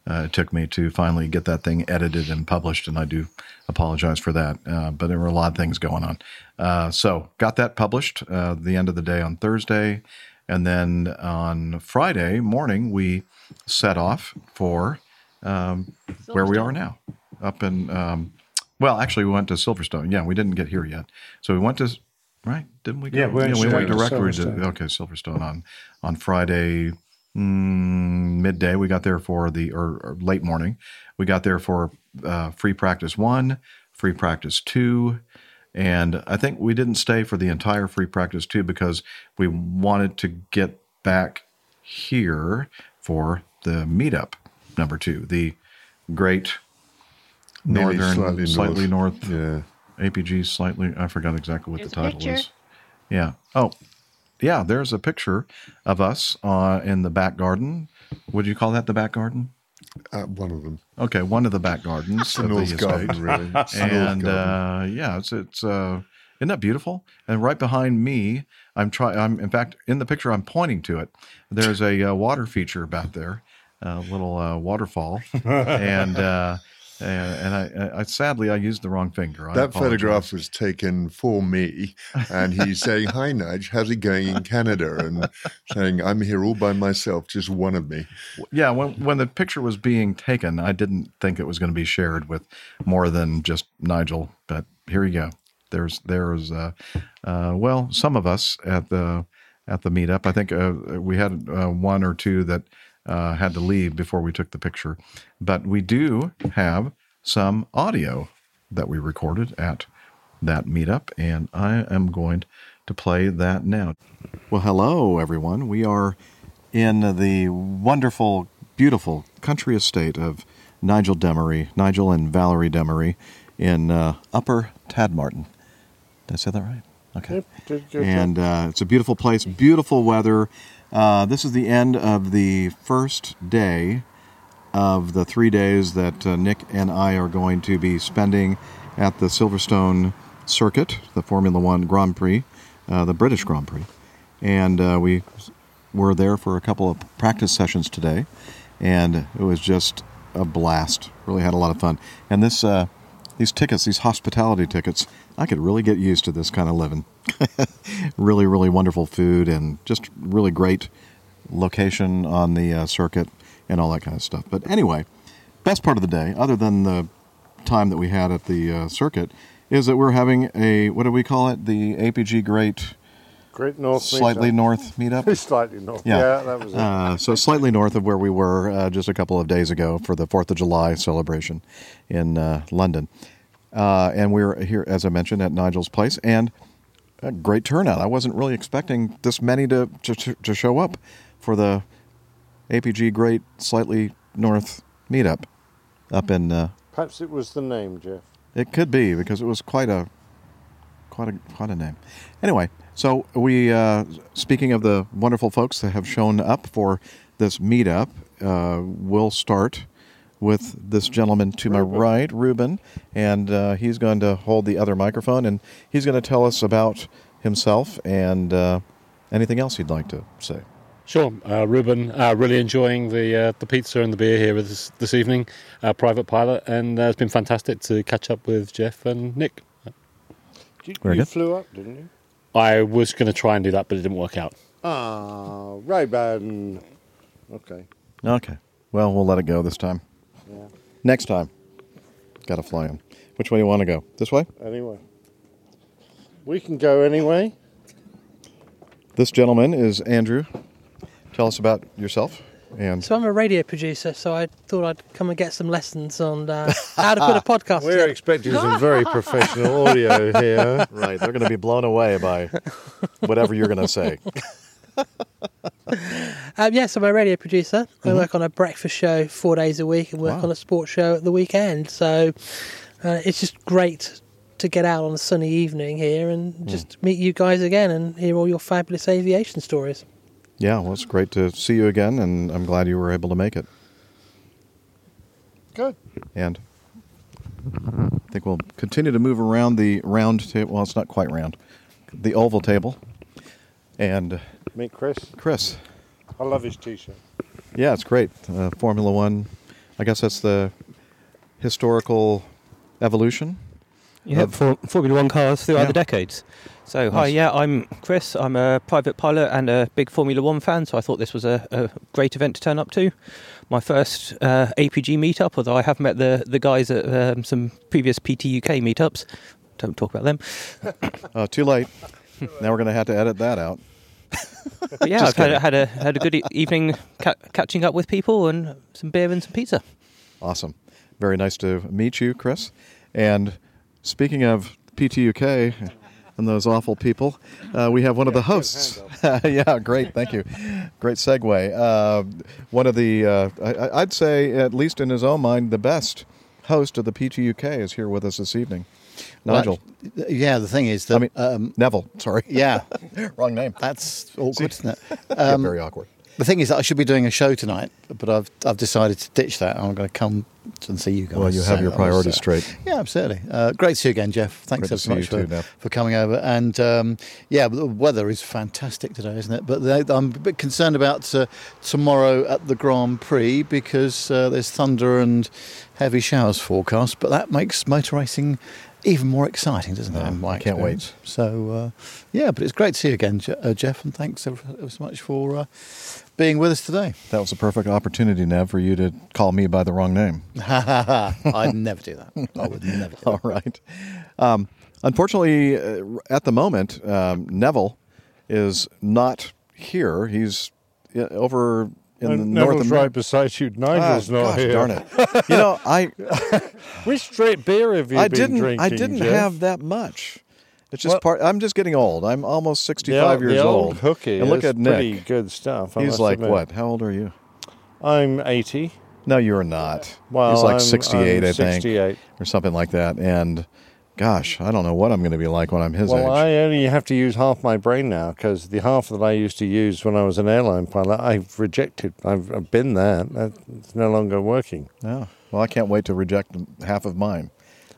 uh, it took me to finally get that thing edited and published, and I do apologize for that. Uh, but there were a lot of things going on. Uh, so got that published uh, the end of the day on Thursday, and then on Friday morning we set off for um, where we are now, up in. Um, well, actually, we went to Silverstone. Yeah, we didn't get here yet, so we went to. Right? Didn't we? Go? Yeah, we went we went directly to okay Silverstone on on Friday mm, midday. We got there for the or, or late morning. We got there for uh, free practice one, free practice two, and I think we didn't stay for the entire free practice two because we wanted to get back here for the meetup number two, the great northern, slightly north, Yeah. APG slightly. I forgot exactly what There's the title is. Yeah. Oh, yeah. There's a picture of us uh, in the back garden. Would you call that the back garden? Uh, one of them. Okay, one of the back gardens The North the Garden, really. It's the North and uh, yeah, it's it's uh, isn't that beautiful? And right behind me, I'm trying. I'm in fact in the picture. I'm pointing to it. There's a uh, water feature back there, a little uh, waterfall, and. And, I, I sadly I used the wrong finger. I That apologize. photograph was taken for me, and he's saying, "Hi, Nudge, how's it going in Canada?" And saying, "I'm here all by myself, just one of me." Yeah, when when the picture was being taken, I didn't think it was going to be shared with more than just Nigel. But here you go. There's there's uh, uh, well, some of us at the at the meetup. I think uh, we had uh, one or two that uh, had to leave before we took the picture, but we do have some audio that we recorded at that meetup, and I am going to play that now. Well, hello everyone. We are in the wonderful, beautiful country estate of Nigel Demery, Nigel and Valerie Demery, in uh, Upper Tadmarton. Did I say that right? Okay. Yep, good, good, and uh, it's a beautiful place, beautiful weather. Uh, this is the end of the first day of the three days that uh, Nick and I are going to be spending at the Silverstone Circuit, the Formula One Grand Prix, uh, the British Grand Prix. And uh, we were there for a couple of practice sessions today, and it was just a blast. Really had a lot of fun. And this uh, these tickets, these hospitality tickets, I could really get used to this kind of living. really, really wonderful food and just really great location on the uh, circuit and all that kind of stuff. But anyway, best part of the day, other than the time that we had at the uh, circuit, is that we're having a what do we call it? The APG Great Great North slightly meetup. north meetup. slightly north. Yeah, Yeah, that was it. Uh, so slightly north of where we were uh, just a couple of days ago for the Fourth of July celebration in uh, London, uh, and we're here, as I mentioned, at Nigel's place, and a great turnout. I wasn't really expecting this many to to, to show up for the APG Great Slightly North meetup up in. Uh, Perhaps it was the name, Jeff. it could be because it was quite a quite a quite a name. Anyway, so we uh, speaking of the wonderful folks that have shown up for this meetup, uh, we'll start with this gentleman to my right, Ruben, and uh, he's going to hold the other microphone and he's going to tell us about himself and uh, anything else he'd like to say. Sure, uh, Ruben. Uh, really enjoying the uh, the pizza and the beer here with us this evening. Uh, private pilot, and uh, it's been fantastic to catch up with Jeff and Nick. You, you flew up, didn't you? I was going to try and do that, but it didn't work out. Ah, Ray-Ban. Okay. Okay, well we'll let it go this time. Yeah. Next time, got to fly him. Which way do you want to go? This way? Anyway, we can go anyway. This gentleman is Andrew. Tell us about yourself. And So I'm a radio producer, so I thought I'd come and get some lessons on uh, how to put a podcast. We're together. expecting some very professional audio here. Right, they're going to be blown away by whatever you're going to say. Um, yes, I'm a radio producer. I Mhm. work on a breakfast show four days a week and work Wow. on a sports show at the weekend. So uh, it's just great to get out on a sunny evening here and Hmm. just meet you guys again and hear all your fabulous aviation stories. Yeah, well, it's great to see you again, and I'm glad you were able to make it. Good. And I think we'll continue to move around the round table. Well, it's not quite round, the oval table. And Meet Chris. Chris, I love his T-shirt. yeah, it's great. Uh, Formula One. I guess that's the historical evolution. Yeah, of- for Formula One cars throughout Yeah. the decades. So, hi, yeah, I'm Chris. I'm a private pilot and a big Formula One fan, so I thought this was a, a great event to turn up to. My first uh, APG meetup, although I have met the, the guys at um, some previous PTUK meetups. Don't talk about them. Uh, too late. now we're going to have to edit that out. But yeah, I've had, had a had a good e- evening ca- catching up with people and some beer and some pizza. Awesome. Very nice to meet you, Chris. And speaking of PTUK and those awful people, uh, we have one of the hosts. yeah, great. Thank you. Great segue. Uh, one of the, uh, I, I'd say, at least in his own mind, the best host of the PTUK is here with us this evening. Nigel. Well, yeah, the thing is that I mean, um, Neville. Sorry. Yeah, wrong name. That's awkward, isn't it? Yeah, very awkward. The thing is that I should be doing a show tonight, but I've I've decided to ditch that. I'm going to come and see you guys. Well, you have So your priorities straight. Yeah, absolutely. Uh, great to see you again, Jeff. Thanks Great to ever see so much too, for, Nev. for coming over. And um, yeah, the weather is fantastic today, isn't it? But they, I'm a bit concerned about uh, tomorrow at the Grand Prix because uh, there's thunder and heavy showers forecast. But that makes motor racing even more exciting, doesn't it? I can't wait. So uh, yeah, but it's great to see you again, uh, Jeff, and thanks so much for uh, being with us today. That was a perfect opportunity, Nev, for you to call me by the wrong name. I'd never do that. I would never. Do All right. Um, unfortunately, uh, at the moment, um, Neville is not here. He's over in And the North right beside you. Nigel's Ah, not gosh, here. Darn it! You know, I which straight beer have you I been didn't drinking? I didn't Jeff? have that much. It's just Well- part. I'm just getting old. I'm almost 65 the, old- years the old. old hooky and look at Nick. pretty good stuff. I He's like admit. what? How old are you? I'm 80. No, you're not. Well, He's like I'm- 68, I'm I think, 68. or something like that. And gosh, I don't know what I'm going to be like when I'm his well, age. Well, I only have to use half my brain now because the half that I used to use when I was an airline pilot, I've rejected. I've, I've been there. That- It's no longer working. Oh, well, I can't wait to reject half of mine.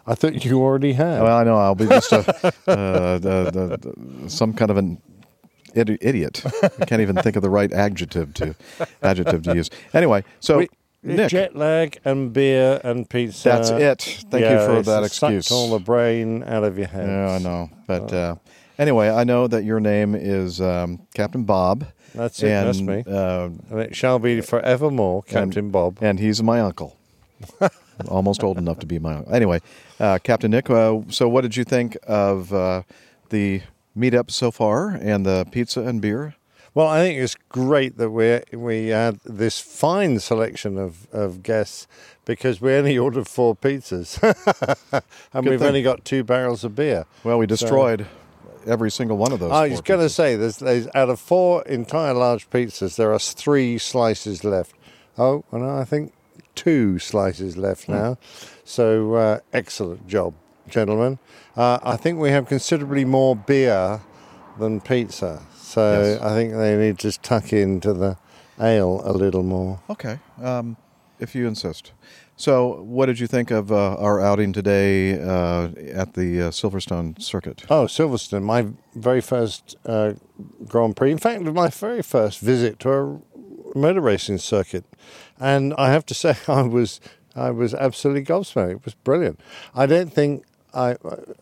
I thought you already had. Well, I know I'll be just a, uh, the, the, the, some kind of an idiot. I can't even think of the right adjective to adjective to use. Anyway, so We- Nick. Jet lag and beer and pizza. That's it. Thank you for that sucked excuse. all the brain out of your head. Yeah, I know. But uh, anyway, I know that your name is um, Captain Bob. That's it, And, that's me. Uh, and it shall be forevermore, Captain Bob. And he's my uncle. Almost old enough to be my uncle. Anyway, uh, Captain Nick, uh, so what did you think of uh, the meetup so far and the pizza and beer? Well, I think it's great that we we had this fine selection of, of guests because we only ordered four pizzas, and Good we've thing. only got two barrels of beer. Well, we So- destroyed every single one of those. I was going to say, there's, there's out of four entire large pizzas, there are three slices left. Oh, and I think two slices left Hmm. now. So uh, excellent job, gentlemen. Uh, I think we have considerably more beer than pizza, so Yes. I think they need to tuck into the ale a little more. Okay, um, if you insist. So, what did you think of uh, our outing today uh, at the uh, Silverstone circuit? Oh, Silverstone, my very first uh, Grand Prix. In fact, my very first visit to a motor racing circuit, and I have to say, I was I was absolutely gobsmacked. It was brilliant. I don't think I,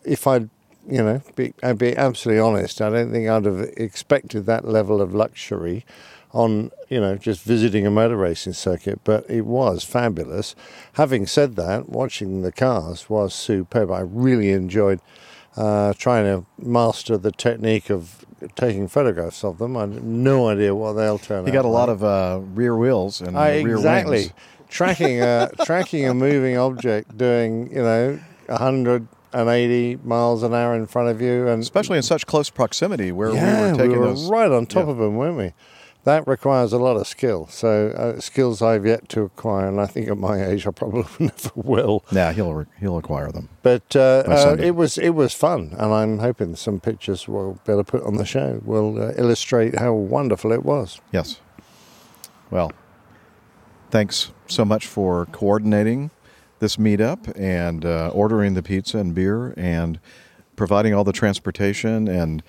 if I'd you know, be, I'd be absolutely honest. I don't think I'd have expected that level of luxury on, you know, just visiting a motor racing circuit, but it was fabulous. Having said that, watching the cars was superb. I really enjoyed uh, trying to master the technique of taking photographs of them. I had no idea what they'll turn out. You got a lot like. of uh, rear wheels and I, rear exactly wings. tracking a tracking a moving object doing you know 180 miles an hour in front of you and especially in such close proximity where yeah, we were taking were those right on top Yeah. of them weren't we that requires a lot of skill so uh, skills I've yet to acquire and I think at my age I probably never will Yeah, he'll re- he'll acquire them. but uh, uh, it was it was fun, and I'm hoping some pictures we'll be able to put on the show will uh, illustrate how wonderful it was. Yes. Well, thanks so much for coordinating this meetup and uh, ordering the pizza and beer and providing all the transportation and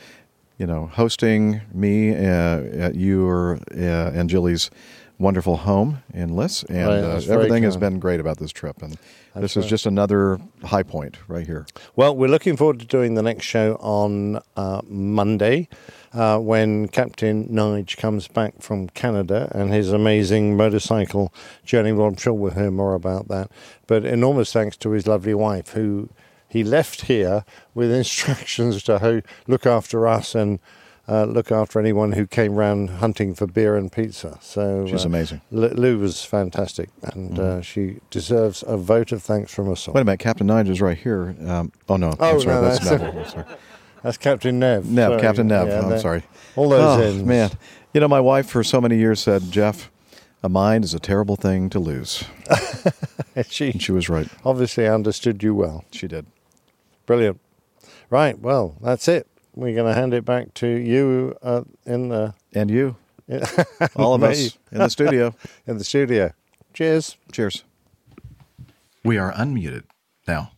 you know hosting me uh, at your uh, and Jilly's wonderful home in Liss and Right, uh, everything has been great about this trip. And That's this is just another high point right here. Well, we're looking forward to doing the next show on uh, Monday uh, when Captain Nige comes back from Canada and his amazing motorcycle journey. Well, I'm sure we'll hear more about that. But enormous thanks to his lovely wife who he left here with instructions to ho- look after us and uh, look after anyone who came round hunting for beer and pizza. So She's uh, amazing. Lou Lou was fantastic, and uh, she deserves a vote of thanks from us all. Wait a minute, Captain Nige is right here. Um, oh no, Oh, I'm sorry, no, that's that's- Neville. I'm sorry. That's Captain Nev. Nev, Sorry. Captain Nev. Yeah, I'm sorry. All those oh, ends. man. You know, my wife for so many years said, Jeff, a mind is a terrible thing to lose. she, and she was right. Obviously I understood you well. She did. Brilliant. Right. Well, that's it. We're going to hand it back to you uh, in the and you, all of Me. us in the studio. in the studio. Cheers. Cheers. We are unmuted now.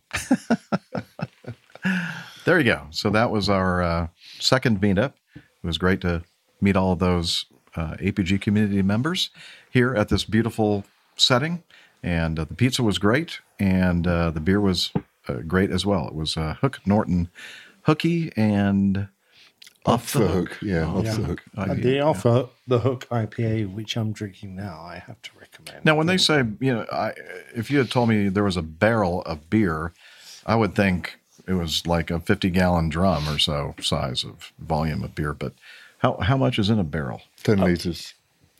There you go. So that was our uh, second meetup. It was great to meet all of those uh, APG community members here at this beautiful setting. And uh, the pizza was great, and uh, the beer was uh, great as well. It was uh, Hook Norton Hooky and Off the Hook, yeah, Off the Hook. And the offer, the Hook IPA, which I'm drinking now, I have to recommend. Now, when they say, you know, I, if you had told me there was a barrel of beer, I would think it was like a 50 gallon drum or so size of volume of beer. But how, how much is in a barrel? 10 liters.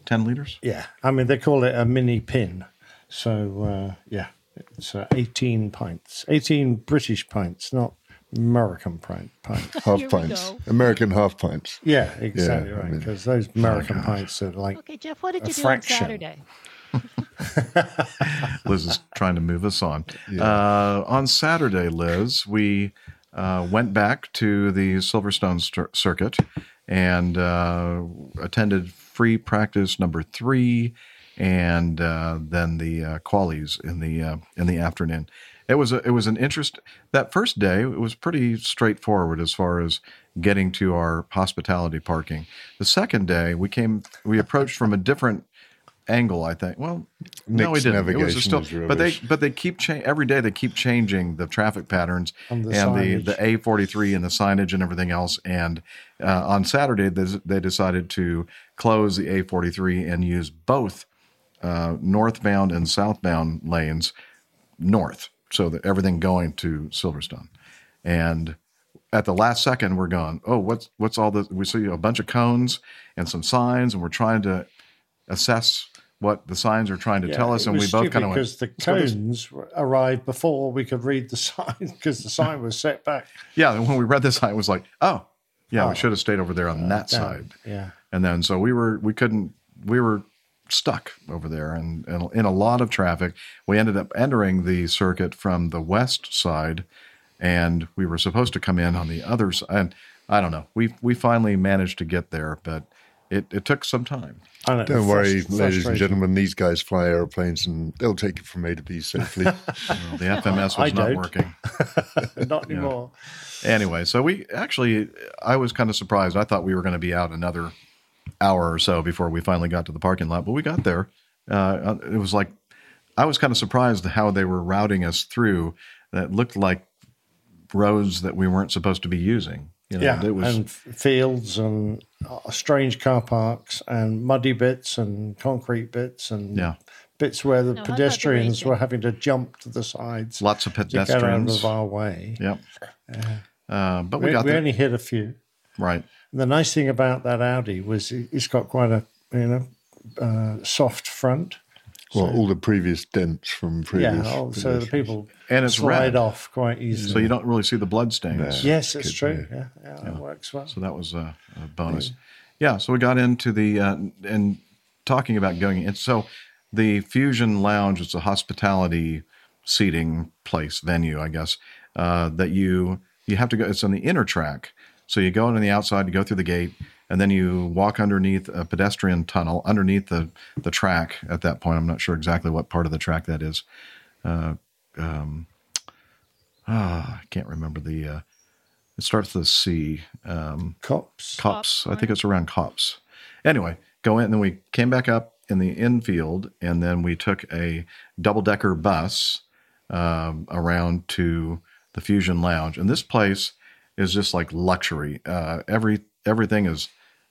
10 liters? Yeah, I mean they call it a mini pin. So uh, yeah, it's uh, 18 pints, 18 British pints, not American pint pints. Half pints. American half pints. Yeah, exactly Yeah, I right. mean- Because those American pints are like Okay, Jeff, what did you do fraction. on Saturday? Liz is trying to move us on. Uh, on Saturday, Liz, we uh, went back to the Silverstone Cir- circuit and uh, attended free practice number three, and uh, then the uh, qualies in the uh, in the afternoon. It was a, it was an interest. That first day, it was pretty straightforward as far as getting to our hospitality parking. The second day, we came we approached from a different angle, I think. Well, no, Nick's we didn't. It was still, but they but they keep cha- every day. They keep changing the traffic patterns And the and signage. the A forty three and the signage and everything else. And uh, on Saturday, they, they decided to close the A forty three and use both uh, northbound and southbound lanes north, so that everything going to Silverstone. And at the last second, we're going, oh, what's what's all this? We see a bunch of cones and some signs, and we're trying to assess what the signs are trying to tell us. And we both kind of went, because the "Let's go this-" cones arrived before we could read the sign because the sign was set back. Yeah, and when we read the sign, it was like, oh, yeah, Oh. we should have stayed over there on uh, that damn. side. Yeah. And then so we were we couldn't we were stuck over there and, and in a lot of traffic. We ended up entering the circuit from the west side and we were supposed to come in on the other side. And I don't know. We we finally managed to get there, but it, it took some time. Don't worry, ladies and gentlemen. These guys fly airplanes, and they'll take it from A to B safely. the FMS was I not don't. working. Not Yeah. anymore. Anyway, so we actually, I was kind of surprised. I thought we were going to be out another hour or so before we finally got to the parking lot, but we got there. Uh, it was like, I was kind of surprised how they were routing us through that looked like roads that we weren't supposed to be using. You know, yeah, it was, and fields and uh, strange car parks and muddy bits and concrete bits and Yeah. bits where the No, I thought the pedestrians were having to jump to the sides. Lots of To get out pedestrians. of our way. Yep. Yeah. uh, but we, we, got we only hit a few. right. And the nice thing about that Audi was it- it's got quite a you know uh, soft front. Well, So- all the previous dents from previous. yeah, oh, so the people And it's slide red. off quite easily. So you don't really see the blood stains. Yes, it's true. Yeah, yeah, it works well. So that was a, a bonus. Yeah. So we got into the uh, and talking about going in. So the Fusion Lounge is a hospitality seating place venue, I guess. Uh, that you you have to go. It's on the inner track. So you go on the outside, you go through the gate, and then you walk underneath a pedestrian tunnel underneath the the track. At that point, I'm not sure exactly what part of the track that is. Uh, um, ah, I can't remember the. Uh, it starts with a C. Um, Copse. Copse. I think it's around Copse. Anyway, go in, and then we came back up in the infield, and then we took a double decker bus um, around to the Fusion Lounge. And this place is just like luxury. Uh, every everything is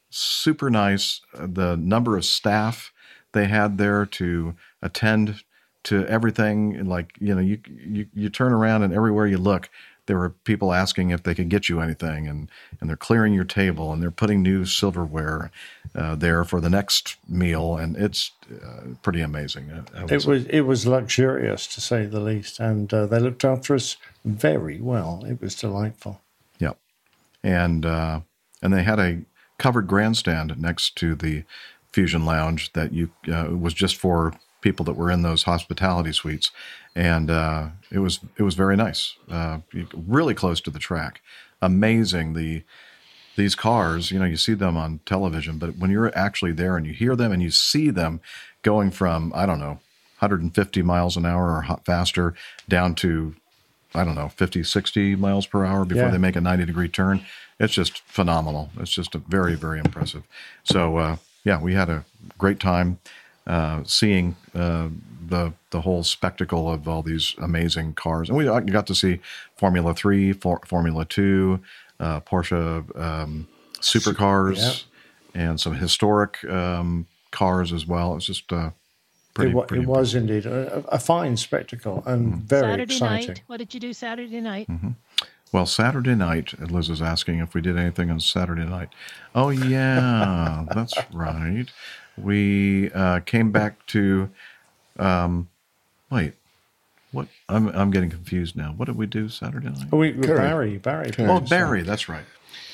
super nice. The number of staff they had there to attend to everything, like you know, you you you turn around and everywhere you look, there were people asking if they could get you anything, and and they're clearing your table and they're putting new silverware uh, there for the next meal, and it's uh, pretty amazing. I- I would It say. was it was luxurious to say the least, and uh, they looked after us very well. It was delightful. Yep. And uh, and they had a covered grandstand next to the Fusion Lounge that you uh, was just for people that were in those hospitality suites, and uh, it was it was very nice. Uh, really close to the track. Amazing the these cars. You know, you see them on television, but when you're actually there and you hear them and you see them going from I don't know 150 miles an hour or faster down to I don't know, 50, 60 miles per hour before Yeah. they make a 90 degree turn. It's just phenomenal. It's just a very, very impressive. So, uh, yeah, we had a great time uh, seeing uh, the the whole spectacle of all these amazing cars. And we got to see Formula 3, For, Formula 2, uh, Porsche um, supercars, and some historic um, cars as well. It's just uh, pretty, it, wa- pretty it was indeed a, a fine spectacle and very Saturday exciting. night. What did you do Saturday night? Well, Saturday night, Liz is asking if we did anything on Saturday night. Oh, yeah, that's right. We uh, came back to, um, wait, what? I'm, I'm getting confused now. What did we do Saturday night? Oh, we, with Barry, Barry. Oh, Barry, that's right.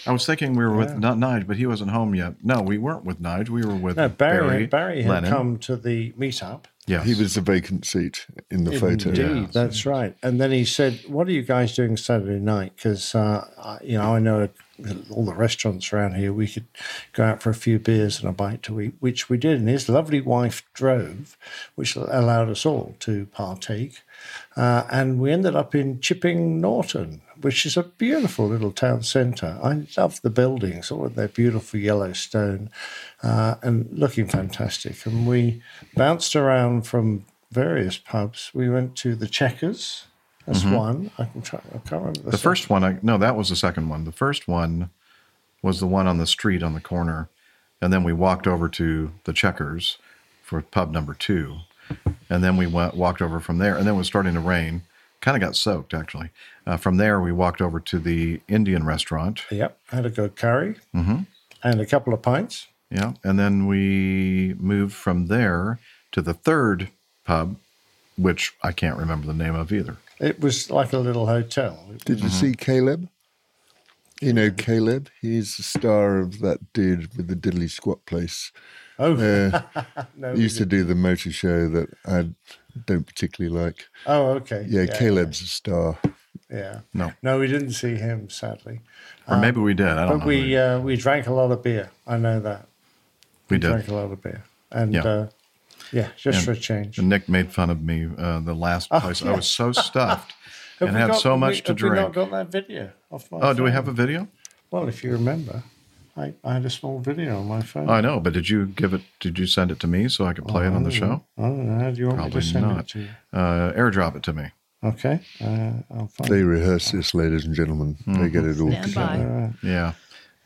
I was thinking we were with not Nige, but he wasn't home yet. No, we weren't with Nige. We were with No, Barry, Barry. Barry had Lennon. come to the meetup. Yeah, He was the vacant seat in the photo. Indeed, that's right. And then he said, "What are you guys doing Saturday night? Because uh, I- you know, I know all the restaurants around here. We could go out for a few beers and a bite to eat, which we did. And his lovely wife drove, which allowed us all to partake. Uh, and we ended up in Chipping Norton, which is a beautiful little town centre. I love the buildings, all of their beautiful yellow stone, uh, and looking fantastic. And we bounced around from various pubs. We went to the Checkers. That's Mhm. one. I can try. I can't remember the, The first one, I, no, that was the second one. The first one was the one on the street on the corner, and then we walked over to the Checkers for pub number two, and then we went walked over from there, and then it was starting to rain. Kind of got soaked actually. Uh, from there, we walked over to the Indian restaurant. Yep, had a good curry hmm and a couple of pints. Yeah, and then we moved from there to the third pub, which I can't remember the name of either. It was like a little hotel. Did you see Kaleb? You know Kaleb? He's the star of that dude with the diddly squat place. Oh. Uh, No, he used we to do the motor show that I don't particularly like. Oh, okay. Yeah, Yeah, Kaleb's a star. Yeah. No. No, we didn't see him, sadly. Or maybe we did. I don't but know. we uh, we drank a lot of beer. I know that. We did. drank a lot of beer, and Yeah. uh, yeah, just And- for a change. Nick made fun of me uh, the last Oh, place. I was so stuffed and had got- so much we- to have we not drink. got that video off my Oh, do we have a video? Well, if you remember, I, I had a small video on my phone. I know, but did you give it? Did you send it to me so I could play it on the Oh, show? I don't. How do you want Probably me to send not. it to you? Uh, airdrop it to me. Okay, uh, I'll find They rehearse this, ladies and gentlemen. They get it all Stand by. together. Yeah,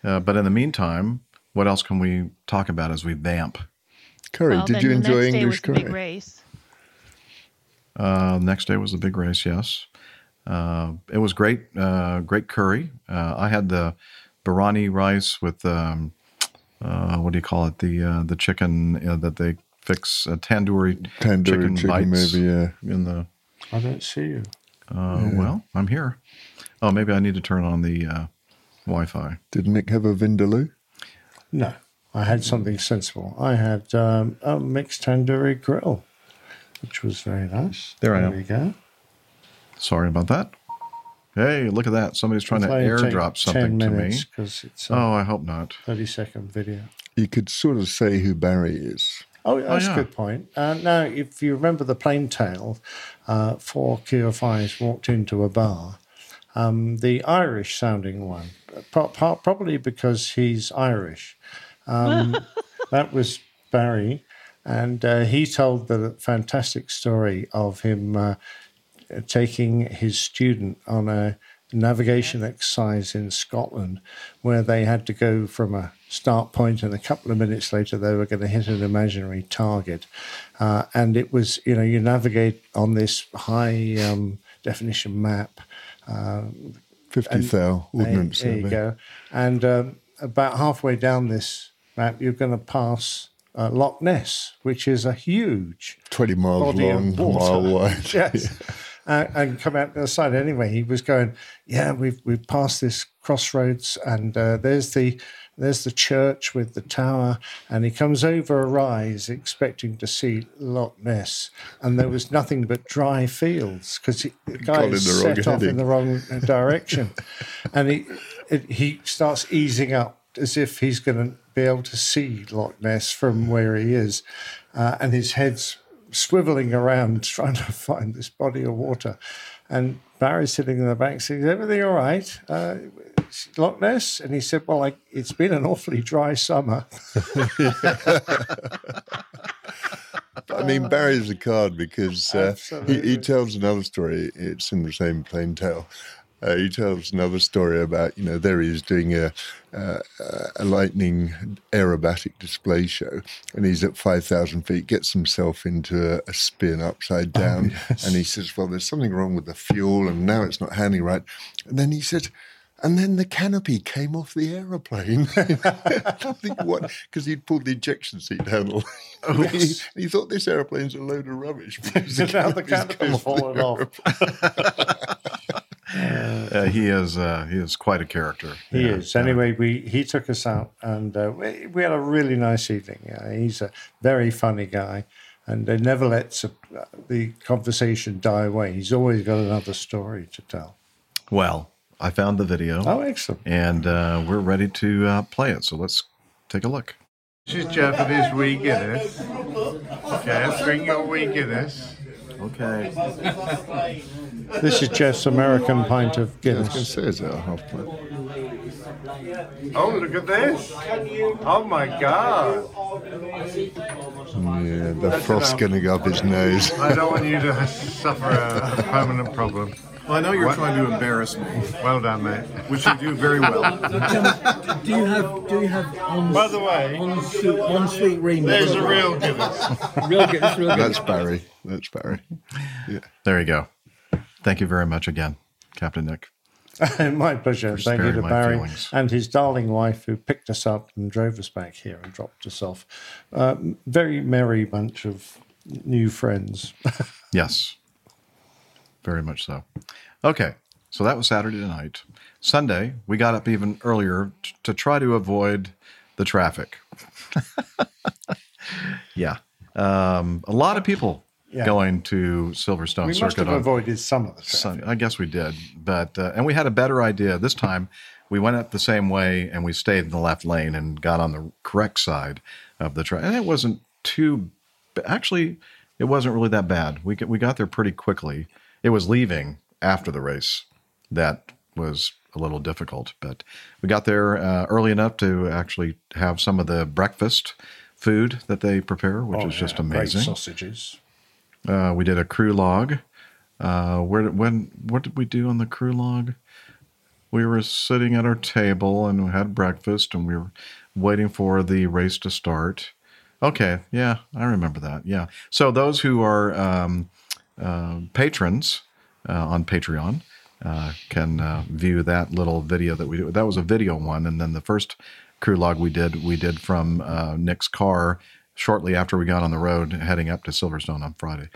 uh, but in the meantime, what else can we talk about as we vamp? Curry, well, did you enjoy next day English was the big curry? race. Uh, next day was the big race. Yes, uh, it was great. Uh, great curry. Uh, I had the biryani rice with um, uh, what do you call it? The uh, the chicken uh, that they fix uh, tandoori, Tandoori chicken, chicken, bites maybe, yeah. in the. I don't see you. Uh, Yeah. Well, I'm here. Oh, maybe I need to turn on the uh, Wi-Fi. Did Nick have a vindaloo? No, I had something sensible. I had um, a mixed tandoori grill, which was very nice. There I there am. we go. Sorry about that. Hey, look at that! Somebody's trying to It'll airdrop something 10 to me. minutes 'cause it's, oh, I hope not. Thirty second video. You could sort of say who Barry is. Oh, that's yeah. a good point. Uh, now, if you remember the plane tale, uh, four QFIs walked into a bar. Um, the Irish sounding one, pro- pro- probably because he's Irish. Um, that was Barry. And uh, he told the fantastic story of him uh, taking his student on a navigation exercise in Scotland where they had to go from a start point and a couple of minutes later they were going to hit an imaginary target. Uh, and it was, you know, you navigate on this high um, definition map. Um, 50 and- thou ordnance There, there you go. And um, about halfway down this map, you're going to pass uh, Loch Ness, which is a huge 20 miles body long, of water. mile wide. yes. Uh, and come out the other side. Anyway, he was going, yeah, we've we've passed this crossroads, and uh, there's the there's the church with the tower, and he comes over a rise expecting to see Loch Ness, and there was nothing but dry fields because the guy in the is wrong set off in the wrong direction, and he it, he starts easing up as if he's going to be able to see Loch Ness from where he is, uh, and his head's swiveling around trying to find this body of water. And Barry's sitting in the back saying, Is everything all right? Uh, Loch Ness? And he said, Well, like, it's been an awfully dry summer. I mean, Barry's a card because uh, he, he tells another story. It's in the same plane tale. Uh, he tells another story about, you know, there he is doing a, uh, a lightning aerobatic display show, and he's at 5,000 feet, gets himself into a, a spin upside down, and he says, Well, there's something wrong with the fuel, and now it's not handling right. And then he said, and then the canopy came off the aeroplane. I think what because he'd pulled the ejection seat handle. Oh, he, yes. he thought this aeroplane's a load of rubbish. because the now the canopy's fallen off. Uh, he is uh, he is quite a character. He Yeah. is. Anyway, we he took us out, and uh, we, we had a really nice evening. Uh, he's a very funny guy, and uh, never lets uh, the conversation die away. He's always got another story to tell. Well, I found the video. Oh, excellent! And uh, we're ready to uh, play it. So let's take a look. This is Jeff and his wee Guinness. Jeff, drink your wee Guinness. Okay. This is Jeff's American pint of Yeah, I was Guinness. going to say, is it a half pint? Oh, look at this! Oh my God! Yeah, the That's frost's going to go up his nose. I don't want you to suffer a permanent problem. Well, I know you're What? trying to embarrass me, Well done, mate. which you do very well. do you have do you have on By the way, on sweet on sweet remix? There's a real Guinness. real Guinness, real That's Barry. That's Barry. Yeah. There you go. Thank you very much again, Captain Nick. my pleasure. Thank you to Barry feelings. and his darling wife who picked us up and drove us back here and dropped us off. Uh, very merry bunch of new friends. Yes, very much so. Okay, so that was Saturday night. Sunday, we got up even earlier t- to try to avoid the traffic. yeah, um, a lot of people Yeah. going to Silverstone we Circuit. must have on- avoided some of the traffic. Sun- I guess we did, but uh, and we had a better idea this time. We went up the same way and we stayed in the left lane and got on the correct side of the track, and it wasn't too. Actually, it wasn't really that bad. We got- we got there pretty quickly. It was leaving after the race that was a little difficult, but we got there uh, early enough to actually have some of the breakfast food that they prepare, which Oh, is just yeah, great amazing. sausages. Uh, we did a crew log. Uh, where when what did we do on the crew log? We were sitting at our table and we had breakfast and we were waiting for the race to start. Okay, yeah, I remember that. Yeah. So those who are um, uh, patrons uh, on Patreon uh, can view that little video that we. That was a video one, and then the first crew log we did we did from Nick's car shortly after we got on the road heading up to Silverstone on Friday.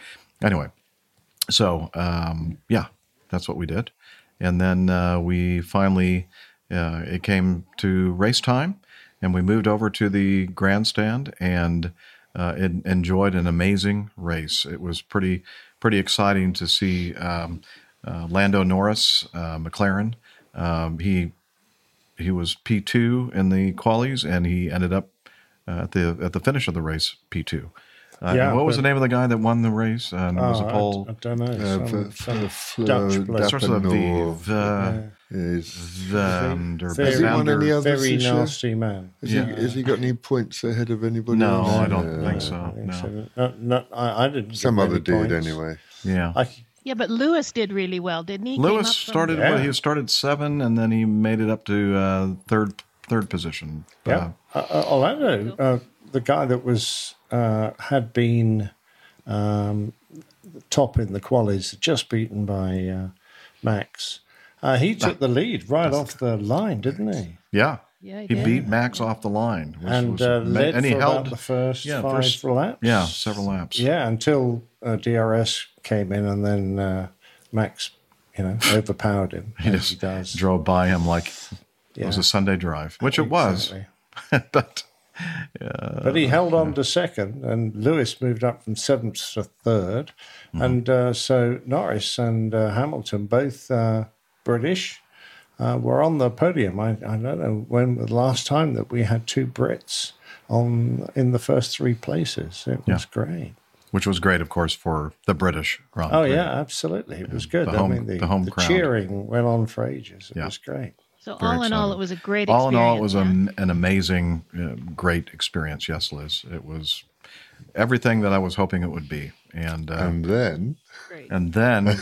Anyway, so um, yeah, that's what we did, and then uh, we finally uh, it came to race time, and we moved over to the grandstand and uh, en- enjoyed an amazing race. It was pretty pretty exciting to see um, uh, Lando Norris, uh, McLaren. Um, he he was P two in the qualies, and he ended up uh, at the at the finish of the race P two. Uh, Yeah, what was the name of the guy that won the race? And was Oh, a I- pole? I don't know. Uh, Some- F- some F- Dutch bloke. Starts with a V. Dapenor. Is Vander- Has he won Vander- any others very nasty man. Has, Yeah. he, has he got any points ahead of anybody? No, else? I don't Yeah. think so. I think No. so. No, no, I, I didn't. Some other dude, points. anyway. Yeah. I, Yeah, but Lewis did really well, didn't he? Lewis started. Yeah. Well, he started seven, and then he made it up to uh, third third position. Yeah, uh, uh, Orlando, uh, the guy that was uh, had been um, top in the qualies, just beaten by uh, Max. Uh, he took the lead right off the line, didn't he? Yeah. Yeah, he he did. beat Max off the line, which and was uh, led and he for held about the first yeah, five first- laps. Yeah, several laps. Yeah, until uh, DRS came in, and then uh, Max, you know, overpowered him. He as just he does. drove by him like it was a Sunday drive, which it Exactly. but uh, But he held on to second, and Lewis moved up from seventh to 3rd Mm-hmm. And uh, so Norris and uh, Hamilton, both uh, British, uh, were on the podium. I, I don't know when the last time that we had two Brits on in the first three places. It was Yeah. great. which was great, of course, for the British Grand Oh yeah, absolutely. It was good. the home- I mean, the, the home the cheering went on for ages. It Yeah. was great. So Very all in all, it was a great all in all, it was yeah? a, an amazing, uh, great experience. Yes, Liz, it was everything that I was hoping it would be. And uh, And then, and then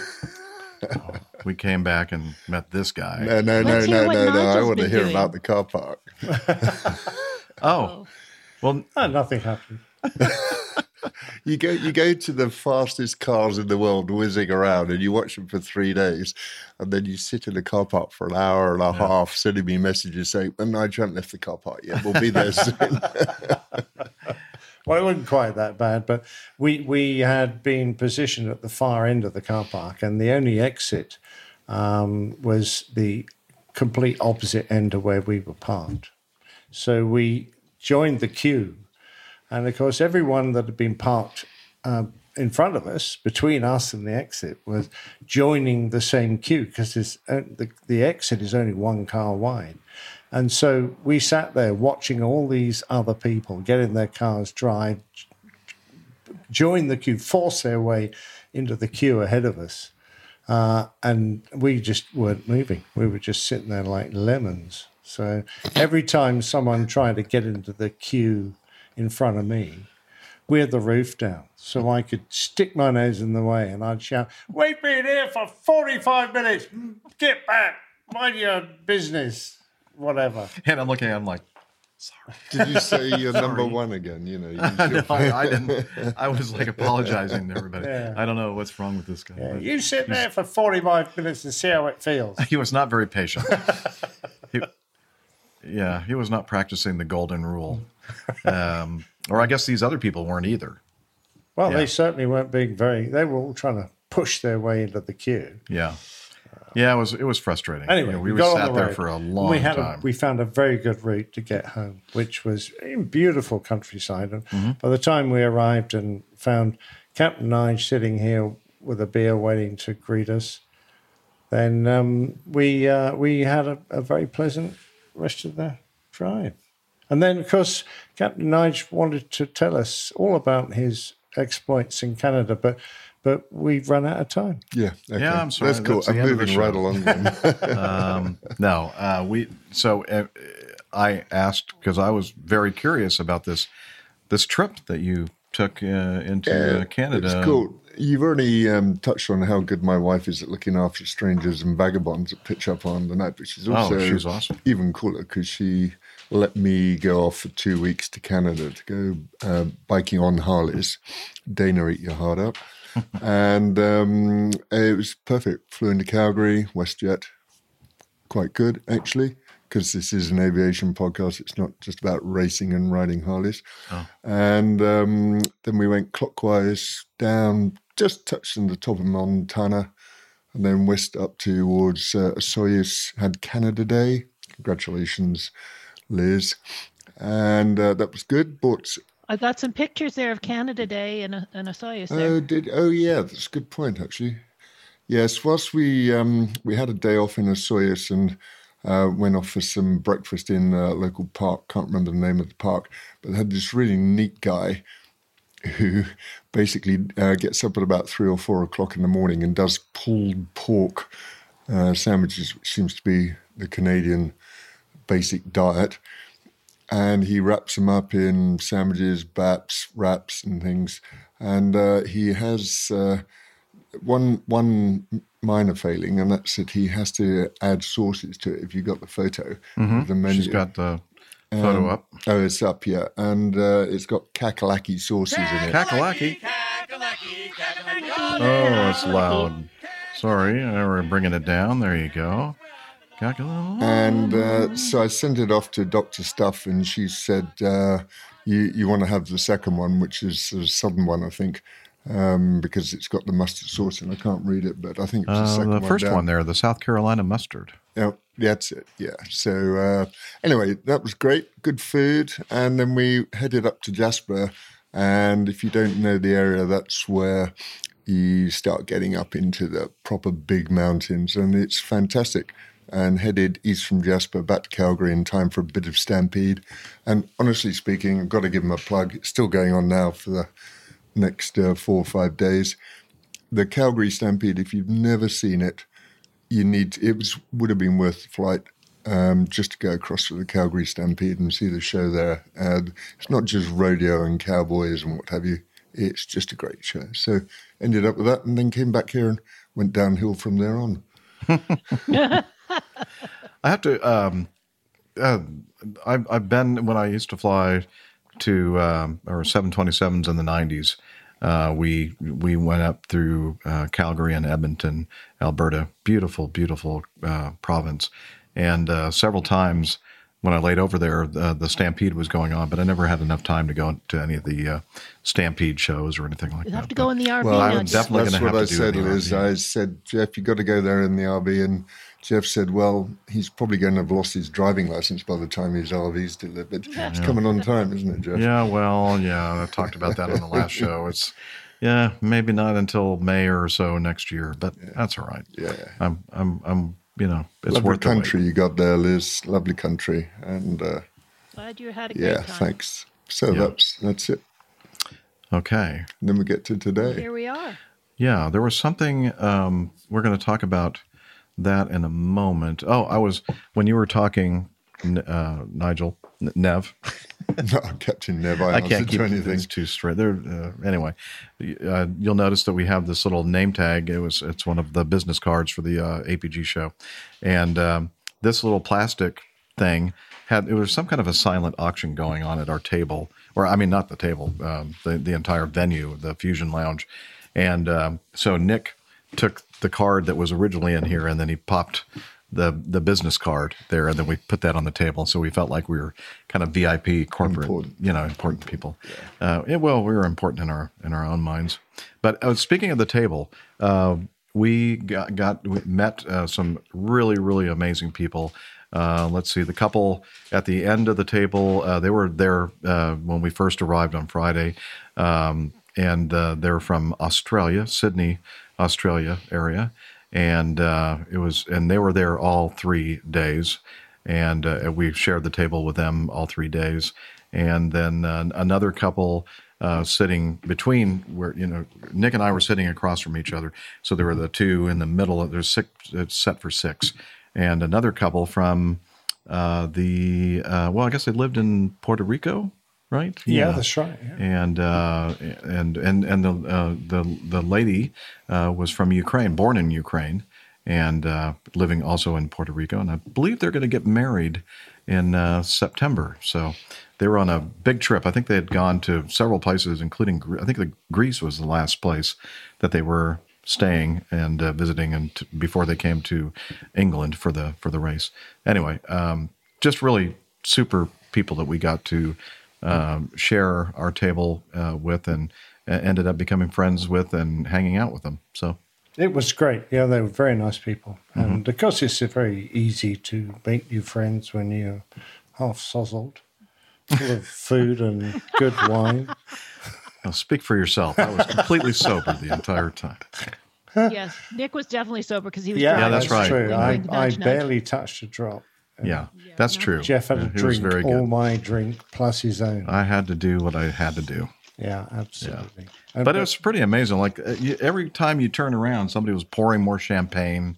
we came back and met this guy. no, no, no, Let's hear no, no, no. I Nigel's want to hear doing. about the car park. Oh, well, Oh, nothing happened. You go, you go to the fastest cars in the world whizzing around, and you watch them for three days, and then you sit in the car park for an hour and a half, sending me messages saying, "And I haven't left the car park yet. We'll be there soon." Well, it wasn't quite that bad, but we we had been positioned at the far end of the car park, and the only exit um, was the complete opposite end of where we were parked. So we joined the queue, and of course, everyone that had been parked uh, in front of us, between us and the exit, was joining the same queue because the the exit is only one car wide. And so we sat there watching all these other people get in their cars, drive, join the queue, force their way into the queue ahead of us. Uh, and we just weren't moving. We were just sitting there like lemons. So every time someone tried to get into the queue in front of me, we had the roof down. So I could stick my nose in the way and I'd shout, We've been here for 45 minutes. Get back. Mind your business. Whatever. And I'm looking I'm like, Sorry. Did you say you're Sorry. number one again? You know, you no, I, I didn't. I was like apologizing to everybody. Yeah. I don't know what's wrong with this guy. Yeah, you sit there for 45 minutes and see how it feels. He was not very patient. he, yeah, he was not practicing the golden rule. Um, or I guess these other people weren't either. Well, Yeah. they certainly weren't being very, they were all trying to push their way into the queue. Yeah. Yeah, it was it was frustrating. Anyway, You know, we, on sat the there for a long we had time. A, we found a very good route to get home, which was in beautiful countryside. And Mm-hmm. by the time we arrived and found Captain Nige sitting here with a beer waiting to greet us, then um, we uh, we had a, a very pleasant rest of the drive. And then, of course, Captain Nige wanted to tell us all about his exploits in Canada, but but we've run out of time. Yeah, okay. Yeah, I'm sorry. That's cool. the I'm end of the moving right along then. um, no, uh, we. So uh, I asked because I was very curious about this this trip that you took uh, into uh, Canada. It's cool. You've already um, touched on how good my wife is at looking after strangers and vagabonds that pitch up on the night, but she's Oh, also she's awesome. even cooler because she let me go off for two weeks to Canada to go uh, biking on Harleys. Dana, eat your heart up. and um, it was perfect. Flew into Calgary, WestJet. Quite good, actually, because this is an aviation podcast. It's not just about racing and riding Harleys. Oh. And um, then we went clockwise down, just touching the top of Montana, and then west up towards uh, Osoyoos. Had Canada Day. Congratulations, Liz. And uh, that was good. But I got some pictures there of Canada Day and a, and Osoyoos there. Oh, did oh yeah, that's a good point actually. Yes, whilst we um, we had a day off in Osoyoos and uh, went off for some breakfast in a local park. Can't remember the name of the park, but they had this really neat guy who basically uh, gets up at about three or four o'clock in the morning and does pulled pork uh, sandwiches, which seems to be the Canadian basic diet and he wraps them up in sandwiches, baps, wraps, and things. And uh, he has uh, one one minor failing, and that's that he has to add sauces to it. If you got the photo, Mhm. the menu, She's got the photo up. Oh, it's up, yeah, and uh, it's got kakalaki sauces in it. Kakalaki. Oh, it's loud. Sorry, uh, we're bringing it down. There you go. Kakalaki. And uh, so I sent it off to Dr. Steph, and she said, uh, you, you want to have the second one, which is the southern one, I think, um, because it's got the mustard sauce, and I can't read it, but I think it's the Uh, second the one. first down. one there, the South Carolina mustard. Yeah, that's it. Yeah. So uh, anyway, that was great. Good food, and then we headed up to Jasper. And if you don't know the area, that's where you start getting up into the proper big mountains, and it's fantastic. And headed east from Jasper back to Calgary in time for a bit of stampede. And honestly speaking, I've got to give them a plug. It's still going on now for the next uh, four or five days. The Calgary Stampede, if you've never seen it, you need it was would have been worth the flight um, just to go across to the Calgary Stampede and see the show there. And it's not just rodeo and cowboys and what have you. It's just a great show. So ended up with that, and then came back here and went downhill from there on. I have to. Um, uh, I've I've been when I used to fly to um, or seven twenty sevens in the nineties. Uh, we we went up through uh, Calgary and Edmonton, Alberta. Beautiful, beautiful uh, province, and uh, several times when I laid over there, the, the Stampede was going on, but I never had enough time to go to any of the uh, Stampede shows or anything like You that. You have to go in the RV Well. I'm definitely that's gonna what have I to do said, it in the Liz. RV. I said, Jeff, you got to go there in the RV, and Jeff said, well, he's probably going to have lost his driving license by the time his RV's delivered. It's coming on time, isn't it, Jeff? Yeah, well, yeah, I talked about that on the last show. It's yeah, maybe not until May or so next year, but that's all right. Yeah, I'm, I'm, I'm, you know, it's Lovely worth the country you got there, Liz. Lovely country, and uh, Glad you had a great yeah, time. thanks. So Yeah. that's that's it. Okay. And then we get to today. Here we are. Yeah, there was something um, we're going to talk about that in a moment. Oh, I was when you were talking, uh, Nigel N- Nev. no, Captain Nev. I, I can't keep anything. too straight. There. Uh, anyway, uh, you'll notice that we have this little name tag. It was it's one of the business cards for the uh, APG show, and um, this little plastic thing had it was some kind of a silent auction going on at our table, or I mean, not the table, um, the the entire venue, the Fusion Lounge, and um, so Nick took the card that was originally in here, and then he popped the the business card there, and then we put that on the table. So we felt like we were kind of VIP corporate, you know, important people. Uh, yeah, well, we were important in our in our own minds. But uh, speaking of the table, uh, we got, got we met uh, some really really amazing people. Uh, let's see, the couple at the end of the table, uh, they were there uh, when we first arrived on Friday, um, and uh, they're from Australia, Sydney, Australia area, and uh, it was, and they were there all three days, and uh, we shared the table with them all three days, and then uh, another couple uh, sitting between where you know Nick and I were sitting across from each other, so there were the two in the middle. There's six. It's set for six, and another couple from uh, the uh, well, I guess they lived in Puerto Rico, right? Yeah, that's right, yeah. And uh, and and and the uh, the the lady uh, was from Ukraine, born in Ukraine, and uh, living also in Puerto Rico. And I believe they're going to get married in uh, September. So they were on a big trip. I think they had gone to several places, including I think the Greece was the last place that they were staying and uh, visiting, and t- before they came to England for the for the race. Anyway, um, just really super people that we got to um, share our table uh, with, and uh, ended up becoming friends with and hanging out with them. So It was great. Yeah, they were very nice people. Mm-hmm. And of course, it's very easy to make new friends when you're half sozzled, full of food and good wine. Now, speak for yourself. I was completely sober the entire time. yes, Nick was definitely sober because he was. Yeah, driving. that's right. true. I, Nudge, I barely touched a drop. Yeah, that's true. Jeff had Yeah, to was drink very all good. my drink plus his own. I had to do what I had to do. Yeah, absolutely. And- But it was pretty amazing. Like uh, you, every time you turn around, somebody was pouring more champagne.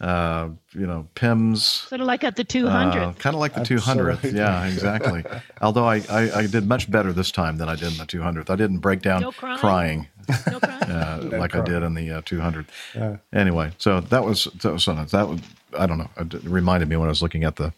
Uh, you know, Pims. Sort of like at the 200. kind of like the 200th. Yeah, exactly. Although I, I, I did much better this time than I did in the 200th. I didn't break down No crying? uh, No like I did in the uh, 200th. Yeah. Anyway, so that was that was so nice. That was I don't know. It reminded me when I was looking at the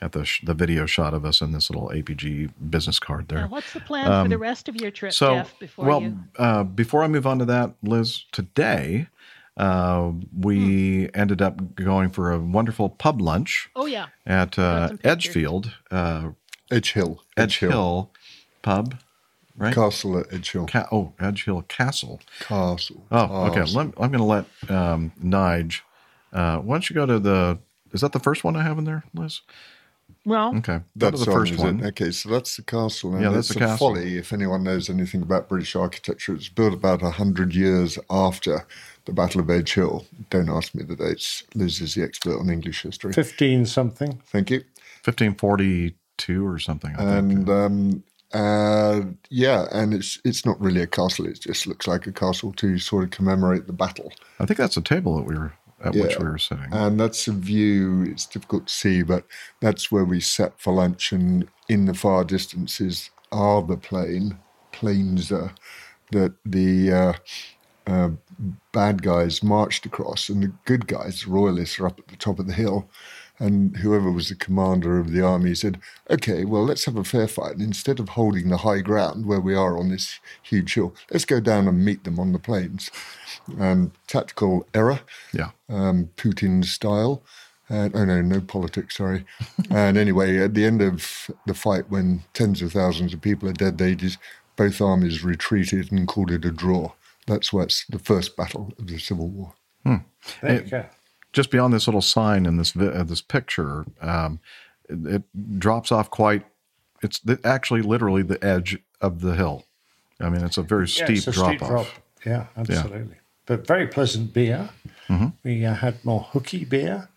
at the sh- the video shot of us in this little APG business card there. Now, what's the plan for Um, the rest of your trip, so, Jeff? Before well, you. uh, before I move on to that, Liz, today uh, we Hmm. ended up going for a wonderful pub lunch Oh yeah. at uh, Edgefield, uh, Edge Hill, Edge Hill pub, right? Castle at Edge Hill. Ca- oh, Edge Hill Castle. Castle. Oh, okay. Let, I'm going to let um, Nige. Uh, why don't you go to the? Is that the first one I have in there, Liz? Well, Okay, go to That's the first is one. Okay, so that's the castle. And Yeah, that's it's the a castle. folly if anyone knows anything about British architecture. It was built about 100 years after the Battle of Edge Hill. Don't ask me the dates. Liz is the expert on English history. 15 something. Thank you. 1542 or something. I think. And um, uh, yeah, and it's it's not really a castle. It just looks like a castle to sort of commemorate the battle. I think that's the table that we were at which we were sitting. And that's a view, it's difficult to see, but that's where we sat for lunch. And in the far distances are the plain, plains uh, that the uh, uh, bad guys marched across, and the good guys, the royalists, are up at the top of the hill. And whoever was the commander of the army said, okay, well, let's have a fair fight. And instead of holding the high ground where we are on this huge hill, let's go down and meet them on the plains. Um, tactical error, Yeah. um, Putin style. Uh, oh no, no politics. Sorry. and anyway, at the end of the fight, when tens of thousands of people are dead, they just both armies retreated and called it a draw. That's why it's the first battle of the Civil War. Hmm. There you go. Just beyond this little sign in this vi- uh, this picture, um, it, it drops off quite. It's the, actually literally the edge of the hill. I mean, it's a very Yeah, steep it's a drop steep off. Yeah, absolutely. But very pleasant beer. Mhm. We uh, had more hooky beer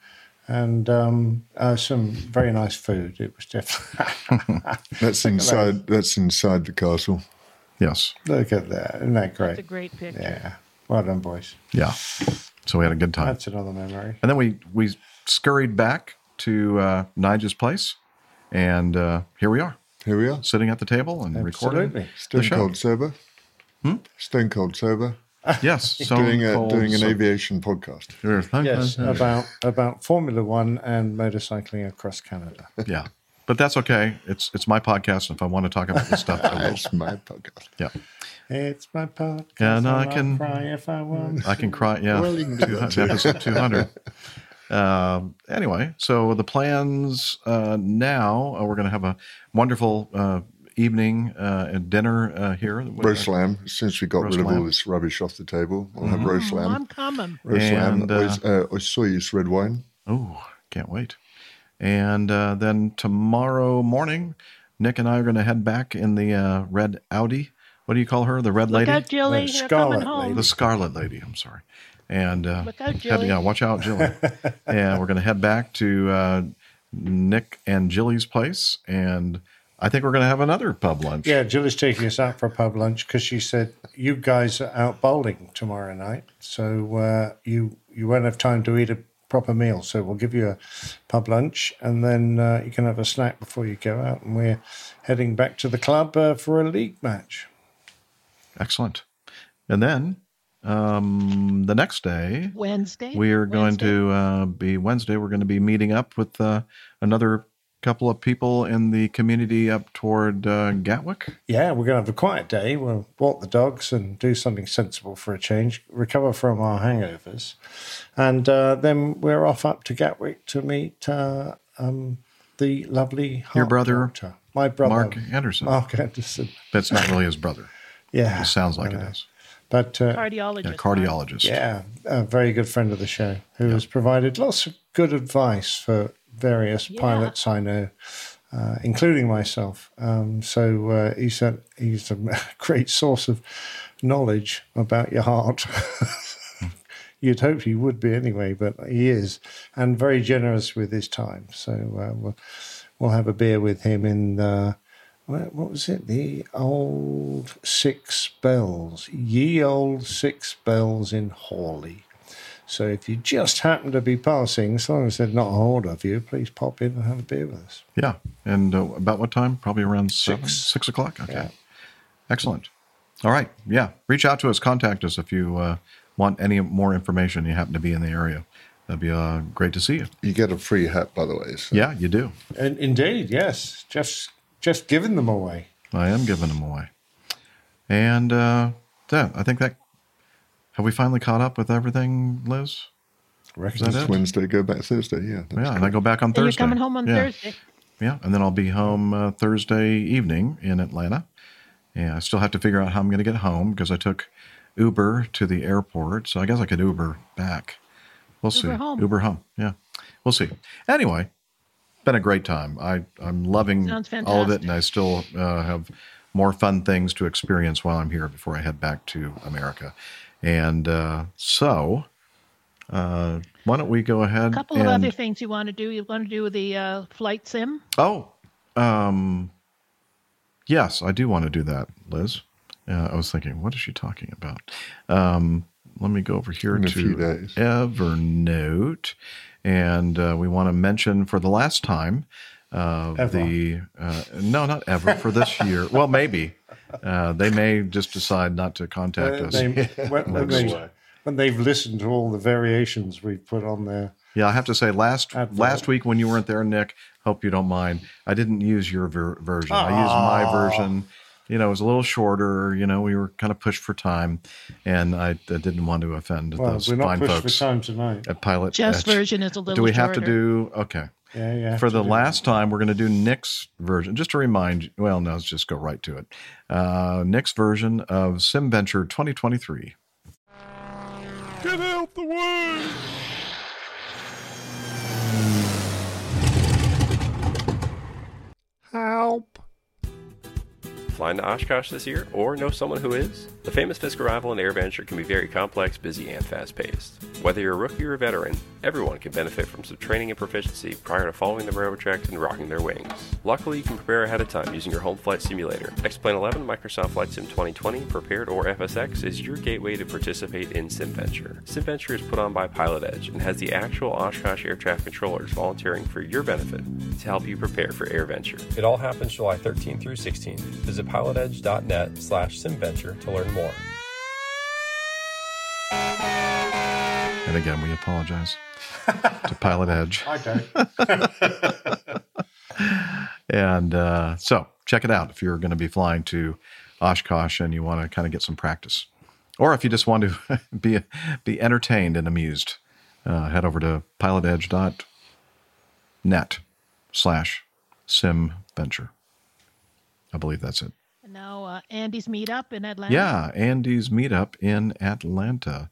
and um, uh, some very nice food. It was definitely. That's inside. That's inside the castle. Yes. Look at that! Isn't that great? That's a great picture. Yeah. Well done, boys. Yeah. So we had a good time. That's another memory. And then we we scurried back to uh, Nigel's place, and uh, here we are. Here we are, sitting at the table and recording the Stone show. cold sober. Hmm? Stone cold sober. Yes, Stone doing a, Cold doing an Sober. aviation podcast. Yes, about about Formula One and motorcycling across Canada. yeah, but that's okay. It's it's my podcast, and if I want to talk about this stuff, I will. it's my podcast. Yeah, It's my podcast. Yeah, I I'll can- cry if I want. I can cry. Yeah, Well, can 200 episode two hundred. Um, anyway, so the plans uh, now uh, we're going to have a wonderful uh, evening uh, and dinner uh, here. Roast lamb. Since we got Roast rid of all this rubbish off the table, we'll have Mhm. roast lamb. I'm coming. Roast And, lamb. uh, ois- uh, Osoyoos red wine. Oh, can't wait. And uh, then tomorrow morning, Nick and I are going to head back in the uh, red Audi. What do you call her? The red Look lady? out, Jilly. The They're coming. The Scarlet Lady. I'm sorry. And uh, Look out, head- Jilly. yeah, watch out, Jilly. and we're going to head back to uh, Nick and Jilly's place, and I think we're going to have another pub lunch. Yeah, Jill's taking us out for a pub lunch because she said you guys are out bowling tomorrow night, so uh, you you won't have time to eat a proper meal. So we'll give you a pub lunch, and then uh, you can have a snack before you go out. And we're heading back to the club uh, for a league match. Excellent. And then um, the next day, Wednesday. We are going to uh, be Wednesday. We're going to be meeting up with uh, another couple of people in the community up toward uh, Gatwick. Yeah, we're going to have a quiet day. We'll walk the dogs and do something sensible for a change, recover from our hangovers. And uh, then we're off up to Gatwick to meet uh, um, the lovely Your brother, doctor. My brother, Mark Anderson. Mark Anderson. That's not really his brother. Yeah. It sounds like I it know. But uh, Cardiologist. Yeah, cardiologist. Yeah, a very good friend of the show who has provided lots of good advice for various pilots I know, uh, including myself. Um, so uh, he's a he's a great source of knowledge about your heart. You'd hope he would be anyway, but he is, and very generous with his time. So uh, we'll we'll have a beer with him in. Uh, what what was it? The old Six Bells, ye old Six Bells in Horley. So if you just happen to be passing, as long as there's not a horde of you, please pop in and have a beer with us. Yeah. And uh, about what time? Probably around seven, six o'clock. Okay. Excellent. All right. Yeah. Reach out to us. Contact us if you uh, want any more information. You happen to be in the area. That'd be uh, great to see you. You get a free hat, by the way. So. Yeah, you do. And indeed, yes, just just giving them away. I am giving them away. And uh, yeah, I think that. Have we finally caught up with everything, Liz? Is that It's? Wednesday, go back Thursday. Yeah. that's Yeah, and I go back on And you're Thursday. coming home on Yeah. Thursday. Yeah, and then I'll be home uh, Thursday evening in Atlanta. Yeah, I still have to figure out how I'm going to get home because I took Uber to the airport, so I guess I could Uber back. We'll see. Home. Uber home. Yeah, we'll see. Anyway, been a great time. I I'm loving all of it, and I still uh, have more fun things to experience while I'm here before I head back to America. And uh, so, uh, why don't we go ahead? A couple and, of other things you want to do. You want to do the uh, flight sim. Oh, um, yes, I do want to do that, Liz. Uh, I was thinking, what is she talking about? Um, let me go over here In to. Evernote, and uh, we want to mention for the last time uh, the uh, no, not ever for this year. Well, maybe uh, they may just decide not to contact us. They- when, when, they, when they've listened to all the variations we've put on there. Yeah, I have to say, last Advert. last week when you weren't there, Nick, hope you don't mind. I didn't use your ver- version. I used my version. You know, it was a little shorter. You know, we were kind of pushed for time, and I, I didn't want to offend Well, those we're not fine pushed folks for time tonight. at Pilot. Jeff's Edge. version is a little Do we have to do okay? Yeah, yeah. For the last time, we're going to do Nick's version. Just to remind you, well, no, let's just go right to it. Uh, Nick's version of SimVenture 2023. Get out the way! Help! Flying to Oshkosh this year, or know someone who is? The famous Fisk Arrival and AirVenture can be very complex, busy, and fast paced. Whether you're a rookie or a veteran, everyone can benefit from some training and proficiency prior to following the railroad tracks and rocking their wings. Luckily, you can prepare ahead of time using your home flight simulator. X-Plane 11 Microsoft Flight Sim 2020 Prepar3D or FSX is your gateway to participate in SimVenture. SimVenture is put on by Pilot Edge and has the actual Oshkosh air traffic controllers volunteering for your benefit to help you prepare for AirVenture. It all happens July 13 through 16. Visit pilotedge.net slash simventure to learn more. And again, we apologize to Pilot Edge. I don't. And uh, so check it out if you're going to be flying to Oshkosh and you want to kind of get some practice. Or if you just want to be be entertained and amused, uh, head over to pilotedge.net slash simventure. I believe that's it. And now uh, Andy's meetup in Atlanta. Yeah, Andy's meetup in Atlanta.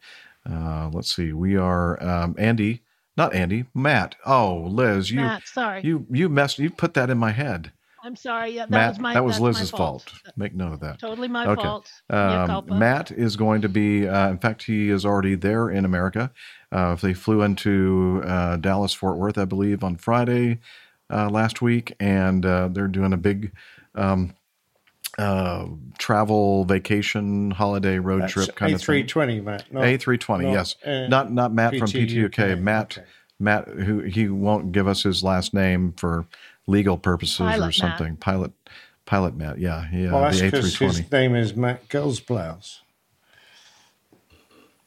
Uh, let's see. We are um, Andy, not Andy, Matt. Oh, Liz, you Matt, sorry. you you messed. You put that in my head. I'm sorry. Yeah, that Matt, was my that was Liz's fault. Make note of that. Totally my Okay. fault. Um. Matt is going to be, uh, in fact, he is already there in America. Uh, they flew into uh, Dallas, Fort Worth, I believe, on Friday uh, last week, and uh, they're doing a big um, uh, travel, vacation, holiday road That's trip kind of thing. A320, Matt. not- A320, not, yes. uh, not not Matt from PTUK. PTUK. Matt, Matt, who he won't give us his last name for legal purposes Pilot or Matt. something. Pilot, Pilot Matt. Yeah, yeah. well, that's the because A320. his name is Matt Girlsblouse.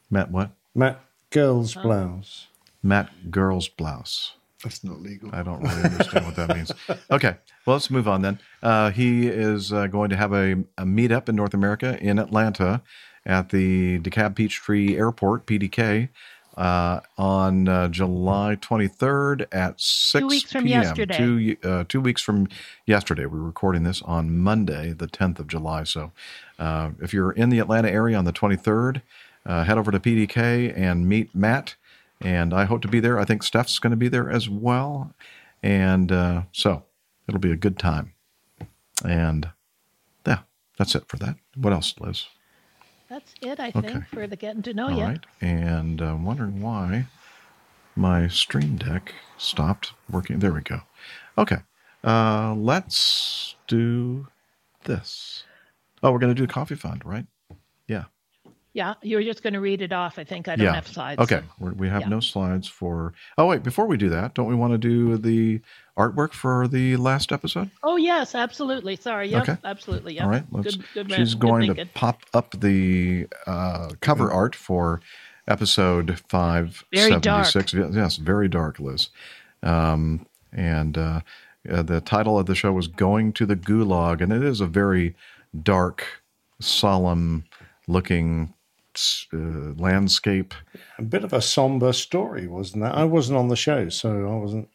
Matt what? Matt Girlsblouse. Matt Girl's blouse. That's not legal. I don't really understand what that means. Okay, well, let's move on then. Uh, he is uh, going to have a, a meetup in North America in Atlanta at the DeKalb Peachtree Airport, PDK, uh, on uh, July 23rd at 6 weeks from p.m. yesterday. Two, uh, two weeks from yesterday. We're recording this on Monday, the 10th of July. So uh, if you're in the Atlanta area on the 23rd, uh, head over to PDK and meet Matt. And I hope to be there. I think Steph's going to be there as well. And uh, so it'll be a good time. And yeah, that's it for that. What else, Liz? That's it, I Okay. think, for the getting to know All you. right. And I'm wondering why my Stream Deck stopped working. There we go. Okay. Uh, let's do this. Oh, we're going to do the coffee fund, right? Yeah. Yeah, you're just going to read it off. I think I don't yeah. have slides. Okay. so- we have Yeah. no slides for. Oh, wait. Before we do that, don't we want to do the artwork for the last episode? Oh yes, absolutely. Sorry. Yep, Okay. absolutely. Yep. All right. Let's, Good, good she's good going to pop up the uh, cover art for episode five Very seventy six. Yes, very dark, Liz. Um, and uh, uh, the title of the show was "Going to the Gulag," and it is a very dark, solemn looking uh, landscape. A bit of a somber story, wasn't that? I wasn't on the show, so I wasn't.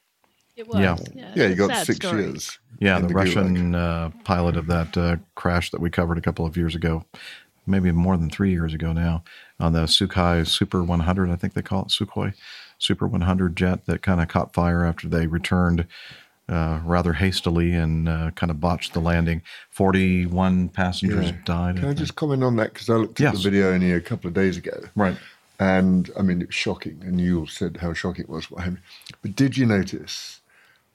It was. Yeah. Yeah, Yeah, you got six story. years. Yeah, the, the Russian uh, pilot of that uh, crash that we covered a couple of years ago, maybe more than three years ago now, on the Sukhoi Super 100, I think they call it Sukhoi Super 100 jet that kind of caught fire after they returned uh, rather hastily and uh, kind of botched the landing. 41 passengers Yeah. died. Can I think. just comment on that? Because I looked at Yes. the video only a couple of days ago. Right. And I mean, it's shocking. And you all said how shocking it was. What happened. But did you notice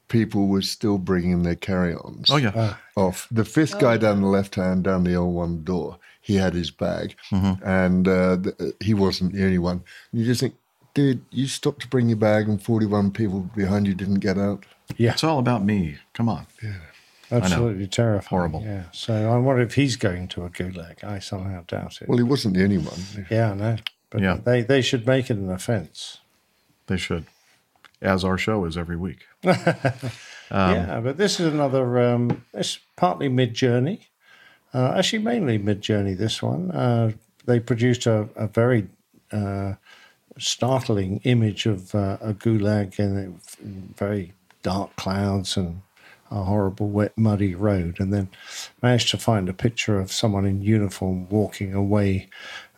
people were still bringing their carry ons Oh, yeah. off? The fifth guy down the left hand, down the L1 door, he had his bag. Mm-hmm. And uh, the, he wasn't the only one. You just think, dude, you stopped to bring your bag and 41 people behind you didn't get out. Yeah. It's all about me. Come on. Yeah. Absolutely terrifying. Horrible. Yeah. So I wonder if he's going to a gulag. I somehow doubt it. Well, he wasn't the only one. yeah, I know. But Yeah. they, they should make it an offence. They should, as our show is every week. Um, yeah, but this is another. Um, it's partly Midjourney, uh, actually mainly Midjourney. This one, uh, they produced a, a very uh, startling image of uh, a gulag in very dark clouds and a horrible, wet, muddy road, and then managed to find a picture of someone in uniform walking away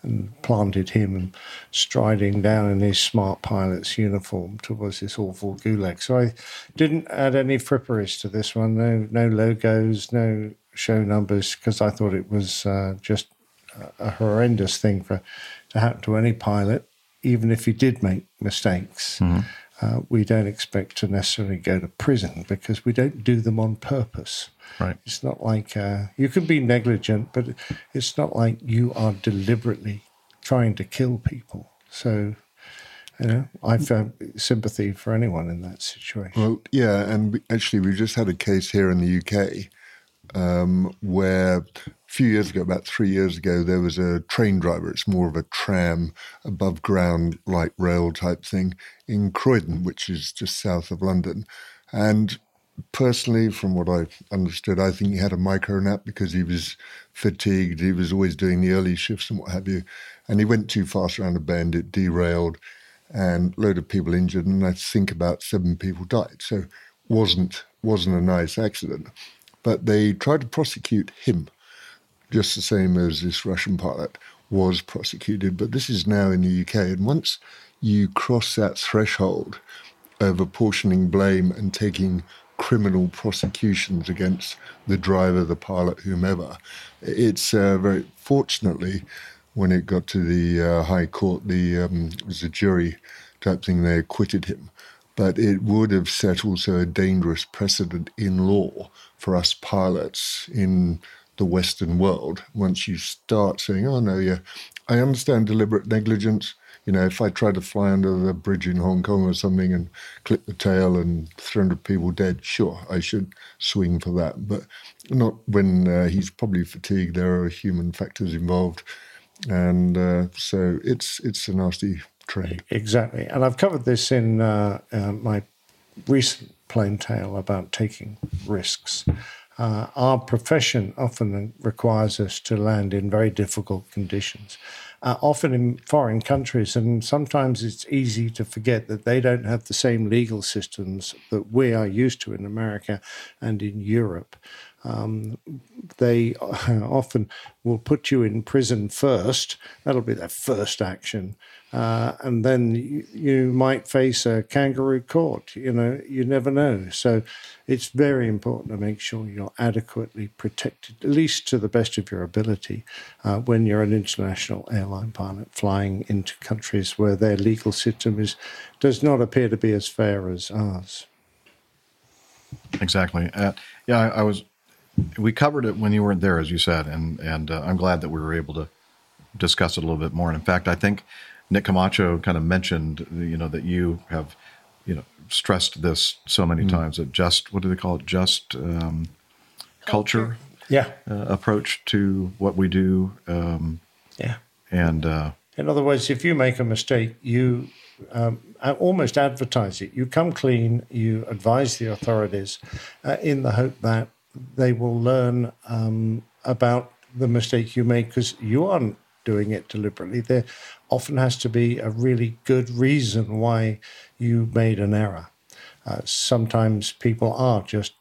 and planted him striding down in his smart pilot's uniform towards this awful gulag. So I didn't add any fripperies to this one. No, no logos, no show numbers, because I thought it was uh, just a- horrendous thing for to happen to any pilot. even if he did make mistakes, Mhm. uh, we don't expect to necessarily go to prison because we don't do them on purpose. Right. It's not like uh, you can be negligent, but it's not like you are deliberately trying to kill people. So, you know, I found sympathy for anyone in that situation. Well, yeah, and we, actually, we just had a case here in the UK um, where a few years ago, about three years ago, there was a train driver. It's more of a tram, above ground, light rail type thing in Croydon, which is just south of London. And personally, from what I understood, I think he had a micro nap because he was fatigued. He was always doing the early shifts and what have you. And he went too fast around a bend, it derailed, and a load of people injured, and I think about seven people died. So wasn't wasn't a nice accident. But they tried to prosecute him, just the same as this Russian pilot was prosecuted. But this is now in the UK, and once you cross that threshold of apportioning blame and taking criminal prosecutions against the driver, the pilot, whomever. It's uh, very fortunately when it got to the uh, High Court, the um, it was a jury type thing. They acquitted him, but it would have set also a dangerous precedent in law for us pilots in the Western world. Once you start saying, "Oh no, yeah, I understand deliberate negligence." You know, if I try to fly under the bridge in Hong Kong or something and clip the tail and 300 people dead, sure, I should swing for that. But not when uh, he's probably fatigued. There are human factors involved. And uh, so it's it's a nasty trade. Exactly. And I've covered this in uh, uh, my recent plain tale about taking risks. Uh, our profession often requires us to land in very difficult conditions, uh, often in foreign countries. And sometimes it's easy to forget that they don't have the same legal systems that we are used to in America and in Europe. Um, they often will put you in prison first. That'll be their first action. Uh, and then you, you might face a kangaroo court. You know, you never know. So it's very important to make sure you're adequately protected, at least to the best of your ability, uh, when you're an international airline pilot flying into countries where their legal system is does not appear to be as fair as ours. Exactly. Uh, yeah, I, I was. We covered it when you weren't there, as you said, and and uh, I'm glad that we were able to discuss it a little bit more. And in fact, I think Nick Camacho kind of mentioned, you know, that you have, you know, stressed this so many Mm. times that just what do they call it? Just um, culture. Yeah. Uh, approach to what we do. Um, Yeah. And uh, In other words, if you make a mistake, you um, almost advertise it. You come clean, you advise the authorities uh, in the hope that they will learn um, about the mistake you make because you aren't doing it deliberately. There often has to be a really good reason why you made an error. Uh, sometimes people are just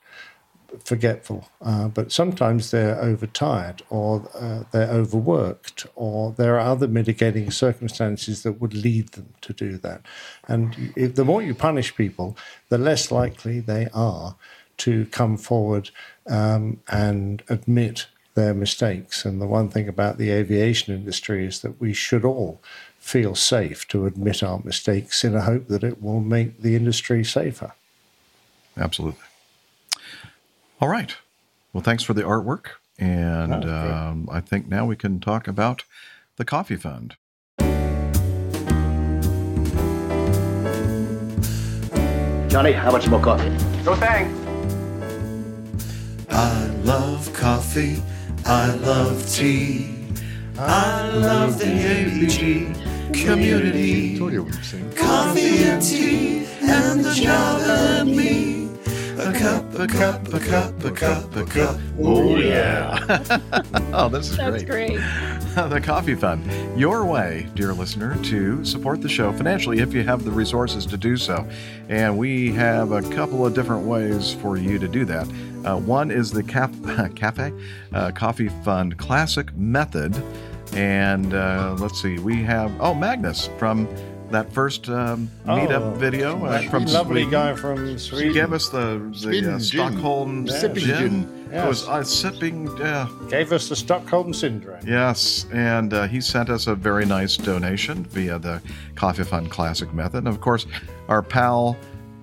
forgetful, uh, but sometimes they're overtired or uh, they're overworked or there are other mitigating circumstances that would lead them to do that. And if, the more you punish people, the less likely they are to come forward um, and admit their mistakes. And the one thing about the aviation industry is that we should all feel safe to admit our mistakes in a hope that it will make the industry safer. Absolutely. All right. Well, thanks for the artwork. And Oh, um, I think now we can talk about the Coffee Fund. Johnny, how much more coffee? No thanks. I love coffee. I love tea. I love the APG community. Coffee and tea and the job and me. A cup, a cup, a cup, a cup, a cup. Oh, yeah. oh, this is That's great. great. the Coffee Fund. Your way, dear listener, to support the show financially if you have the resources to do so. And we have a couple of different ways for you to do that. Uh, one is the Cap- Cafe uh, Coffee Fund Classic Method. And uh, let's see, we have, oh, Magnus from that first um, meetup Oh, video uh, from lovely Sweden. guy from Sweden. gave us the, the Sweden uh. Stockholm gin. Sipping gin. Yes. was uh, sipping. Yeah. Gave us the Stockholm syndrome. Yes, and uh, he sent us a very nice donation via the Coffee Fund Classic method. And of course, our pal,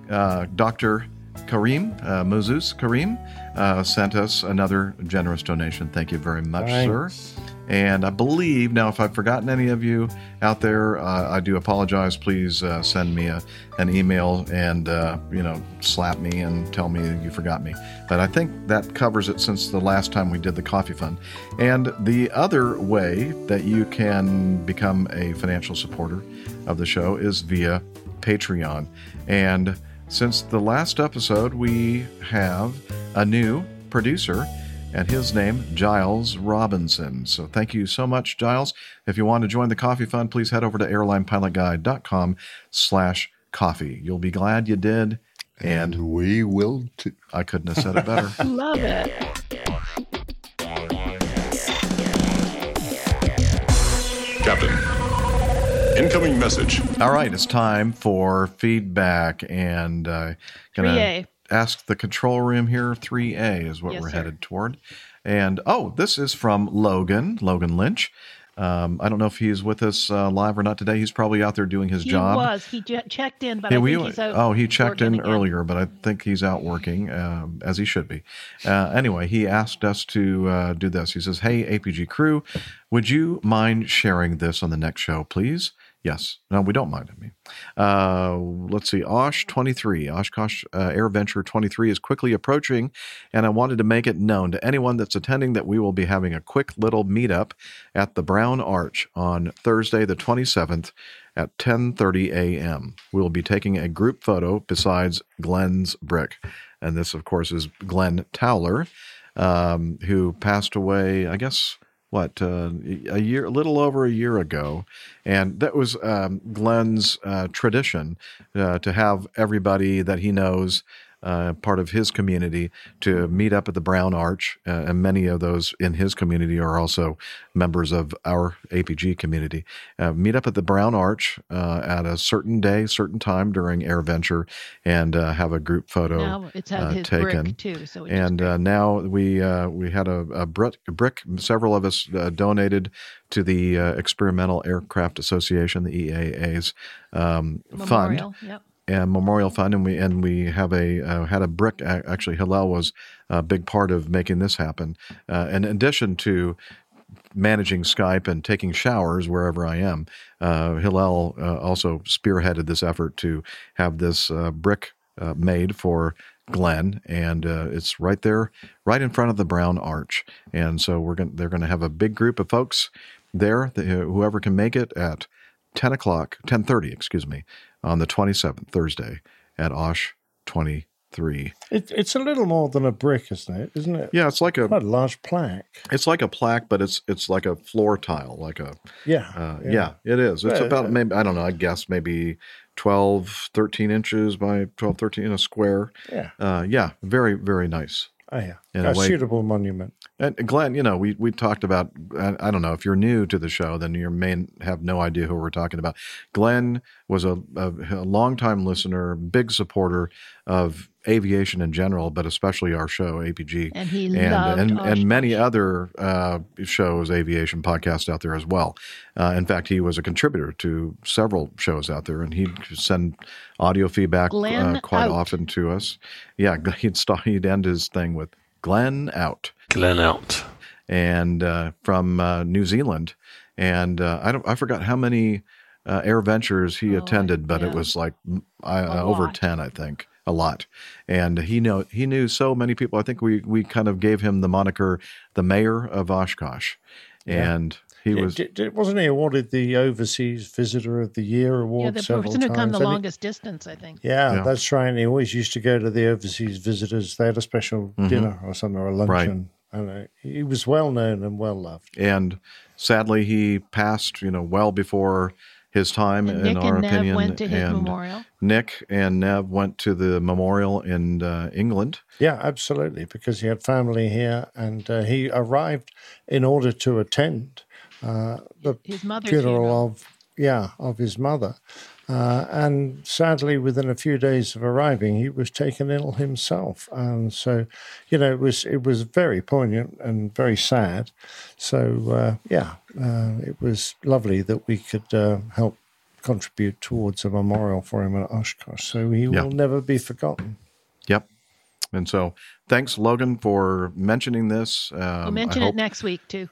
uh, Dr. Kareem, uh, Moses Kareem, uh, sent us another generous donation. Thank you very much, Thanks. sir. And I believe, now, if I've forgotten any of you out there, uh, I do apologize. Please uh, send me a, an email and, uh, you know, slap me and tell me you forgot me. But I think that covers it since the last time we did the Coffee Fund. And the other way that you can become a financial supporter of the show is via Patreon. And since the last episode, we have a new producer and his name Giles Robinson. So thank you so much, Giles. If you want to join the coffee fund, please head over to airlinepilotguy.com slash coffee. You'll be glad you did. And, we will too. I couldn't have said it better. Love it. Captain, incoming message. All right, it's time for feedback and uh, gonna 3A. Ask the control room here. 3A is what Yes, we're sir. headed toward. And oh, this is from Logan, Logan Lynch. Um, I don't know if he's with us uh, live or not today. He's probably out there doing his He job. He was. He je- checked in, but Yeah, I we- think he's out. oh, he checked in again. earlier, but I think he's out working um, as he should be. Uh, anyway, he asked us to uh, do this. He says, "Hey, APG crew, would you mind sharing this on the next show, please?" Yes. No, we don't mind. I mean, uh, let's see. Osh twenty three, Oshkosh uh, Air Venture twenty three is quickly approaching, and I wanted to make it known to anyone that's attending that we will be having a quick little meetup at the Brown Arch on Thursday, the twenty seventh at 10:30 a.m. We will be taking a group photo besides Glenn's brick, and this, of course, is Glenn Towler, um, who passed away. I guess what uh, a year, a little over a year ago, and that was um, Glenn's uh, tradition uh, to have everybody that he knows. Uh, part of his community to meet up at the Brown Arch, uh, and many of those in his community are also members of our APG community. Uh, meet up at the Brown Arch uh, at a certain day, certain time during Air Venture, and uh, have a group photo Now it's had uh, his taken. brick too, so and uh, now we uh, we had a, a brick, brick. Several of us uh, donated to the uh, Experimental Aircraft Association, the EAA's um, fund yep. And Memorial Fund, and we and we have a uh, had a brick. Actually, Hillel was a big part of making this happen. Uh, in addition to managing Skype and taking showers wherever I am, uh, Hillel uh, also spearheaded this effort to have this uh, brick uh, made for Glenn, and uh, it's right there, right in front of the Brown Arch. And so we're going they're going to have a big group of folks there, the, whoever can make it at 10 o'clock, 10.30, excuse me, on the 27th, Thursday at Osh 23. It, it's a little more than a brick, isn't it? Isn't it? Yeah, it's like a a large plaque. It's like a plaque, but it's it's like a floor tile, like a Yeah, uh, yeah. yeah. it is. It's Yeah, about yeah. maybe I don't know. I guess maybe 12, 13 inches by 12, 13 in a square. Yeah. uh, yeah, very very nice. Oh, yeah. In a a way- suitable monument. And Glenn, you know, we we talked about. I, I don't know if you're new to the show, then you may have no idea who we're talking about. Glenn was a, a, a longtime listener, big supporter of aviation in general, but especially our show APG, And he and loved and, Oshkosh. and many other uh, shows, aviation podcasts out there as well. Uh, in fact, he was a contributor to several shows out there, and he'd send audio feedback uh, quite out. often to us. Yeah, he'd start, he'd end his thing with Glenn out. Glenn out. And uh, from uh, New Zealand, and uh, I don't I forgot how many uh, Air Ventures he attended, but it was like mm, I, uh, over ten, I think, a lot. And he know he knew so many people. I think we we kind of gave him the moniker the mayor of Oshkosh, Yeah. and he Yeah, was di- di- wasn't he awarded the Overseas Visitor of the Year award Yeah, the several person who times? come the And he- longest distance, I think. Yeah, Yeah. that's right. And he always used to go to the overseas visitors. They had a special Mhm. dinner or something, or a Right. luncheon. And uh, he was well known and well loved. and sadly he passed you know well before his time And in Nick our and Nev opinion went to his and memorial. nick and nev went to the memorial in uh, england Yeah, absolutely, because he had family here, and uh, he arrived in order to attend uh, the His mother's funeral funeral. of yeah, of his mother. Uh, and sadly, within a few days of arriving, he was taken ill himself. And so, you know, it was it was very poignant and very sad. So, uh, yeah, uh, it was lovely that we could uh, help contribute towards a memorial for him at Oshkosh. So he Yeah. will never be forgotten. Yep. And so, thanks, Logan, for mentioning this. Um, we'll I mention hope- it next week too.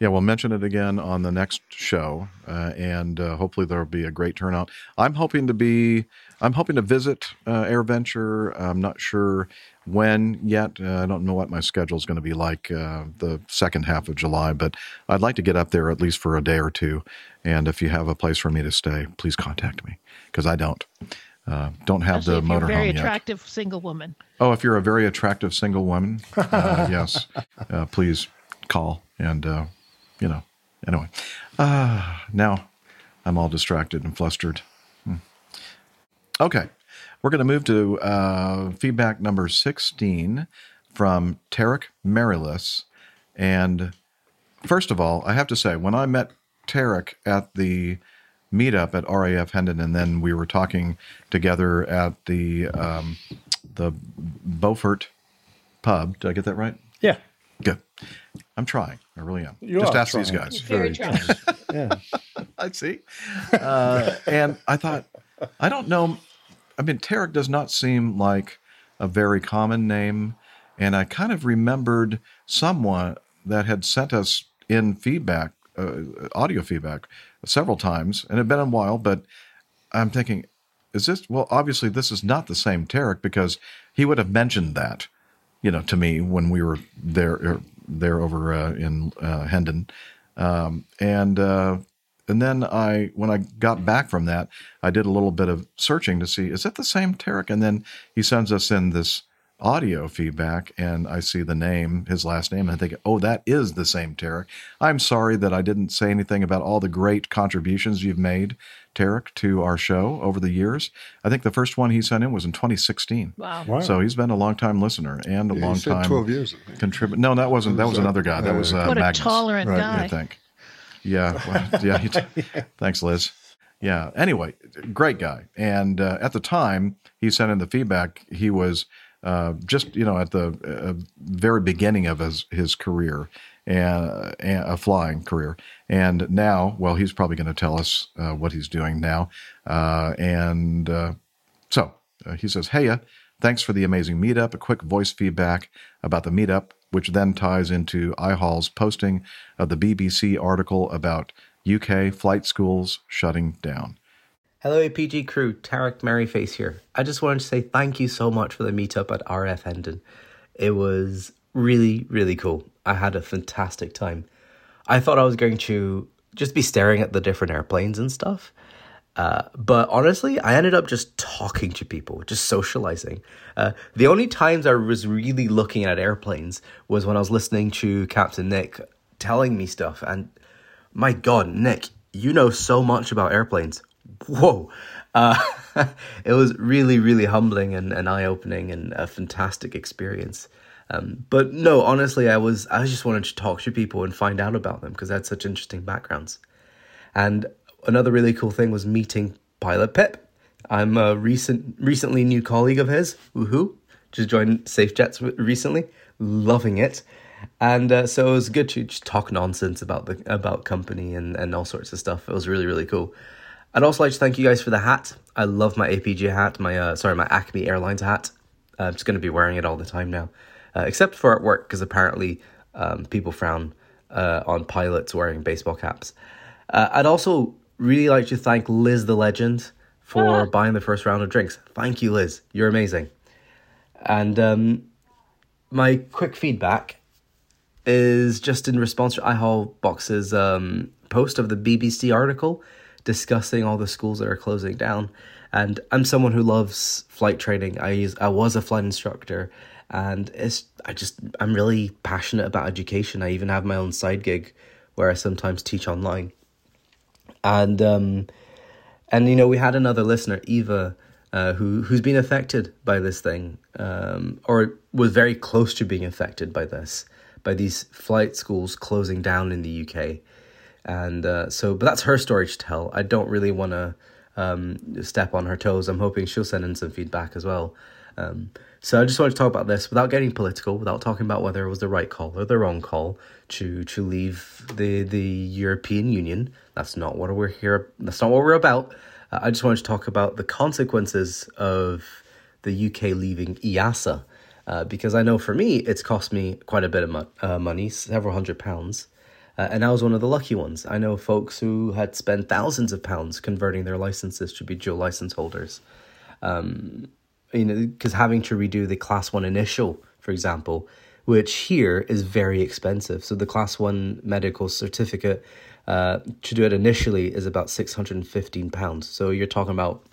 Yeah, we'll mention it again on the next show, uh, and uh, hopefully there'll be a great turnout. I'm hoping to be, I'm hoping to visit uh, AirVenture. I'm not sure when yet. Uh, I don't know what my schedule is going to be like uh, the second half of July, but I'd like to get up there at least for a day or two. And if you have a place for me to stay, please contact me because I don't, uh, don't have Especially the if you're a very attractive single woman. Oh, if you're a very attractive single woman, uh, yes, uh, please call. And, uh, you know, anyway, uh, now I'm all distracted and flustered. Hmm. Okay, we're going to move to uh, feedback number 16 from Tarik Marilis. And first of all, I have to say, when I met Tarik at the meetup at RAF Hendon, and then we were talking together at the um, the Beaufort pub. Did I get that right? Yeah. Good. I'm trying. I really am. You Just are ask these guys. Very Very trying. yeah. I see. Uh, and I thought, I don't know. I mean, Tarik does not seem like a very common name. And I kind of remembered someone that had sent us in feedback, uh, audio feedback, several times. And it had been a while, but I'm thinking, is this, well, obviously, this is not the same Tarik because he would have mentioned that, you know, to me when we were there, er, there over uh, in uh, Hendon. Um, and, uh, and then I, when I got back from that, I did a little bit of searching to see is that the same Tarik? And then he sends us in this audio feedback, and I see the name, his last name, and I think, oh, that is the same Tarik. I'm sorry that I didn't say anything about all the great contributions you've made, Tarik, to our show over the years. I think the first one he sent in was in 2016. Wow. Wow. So he's been a long time listener and a Yeah, he long said time 12 years, I contribute. No, that wasn't. That was uh, another guy. That was uh, What a Magnus. tolerant Right. guy. I think. Yeah. Well, yeah. he- thanks, Liz. Yeah. Anyway, great guy. And uh, at the time he sent in the feedback, he was uh, just you know at the uh, very beginning of his his career and, and a flying career. And now, well, he's probably going to tell us uh, what he's doing now. Uh, and uh, so uh, he says, "Hey, thanks for the amazing meetup. A quick voice feedback about the meetup." Which then ties into iHall's posting of the BBC article about UK flight schools shutting down. Hello, APG crew. Tarik Merryface here. I just wanted to say thank you so much for the meetup at RAF Hendon. It was really, really cool. I had a fantastic time. I thought I was going to just be staring at the different airplanes and stuff. Uh, but honestly, I ended up just talking to people, just socializing. Uh, the only times I was really looking at airplanes was when I was listening to Captain Nick telling me stuff. And my God, Nick, you know so much about airplanes. Whoa. Uh, it was really, really humbling and, and eye opening and a fantastic experience. Um, but no, honestly, I was I just wanted to talk to people and find out about them because they had such interesting backgrounds. And another really cool thing was meeting Pilot Pip. I'm a recent, recently new colleague of his. Woohoo! Just joined Safe Jets recently, loving it. And uh, so it was good to talk nonsense about the about company and, and all sorts of stuff. It was really really cool. I'd also like to thank you guys for the hat. I love my APG hat. My uh, sorry, my Acme Airlines hat. I'm just going to be wearing it all the time now, uh, except for at work because apparently um, people frown uh, on pilots wearing baseball caps. Uh, I'd also really like to thank Liz the Legend for buying the first round of drinks. Thank you, Liz. You're amazing. And um, my quick feedback is just in response to iHall Box's um, post of the BBC article discussing all the schools that are closing down. And I'm someone who loves flight training. I use, I was a flight instructor, and it's I just I'm really passionate about education. I even have my own side gig where I sometimes teach online. And um, and you know we had another listener, Eva, uh, who who's been affected by this thing, um, or was very close to being affected by this, by these flight schools closing down in the UK. and uh, so but that's her story to tell. I don't really want to um, step on her toes. I'm hoping she'll send in some feedback as well. Um, so I just wanted to talk about this without getting political, without talking about whether it was the right call or the wrong call to to leave the the European Union. That's not what we're here. That's not what we're about. Uh, I just wanted to talk about the consequences of the UK leaving EASA, uh, because I know for me it's cost me quite a bit of mo- uh, money, several hundred pounds. Uh, and I was one of the lucky ones. I know folks who had spent thousands of pounds converting their licenses to be dual license holders. Um, you know, because having to redo the class one initial, for example, which here is very expensive. So the class one medical certificate uh, to do it initially is about six hundred and fifteen pounds. So you're talking about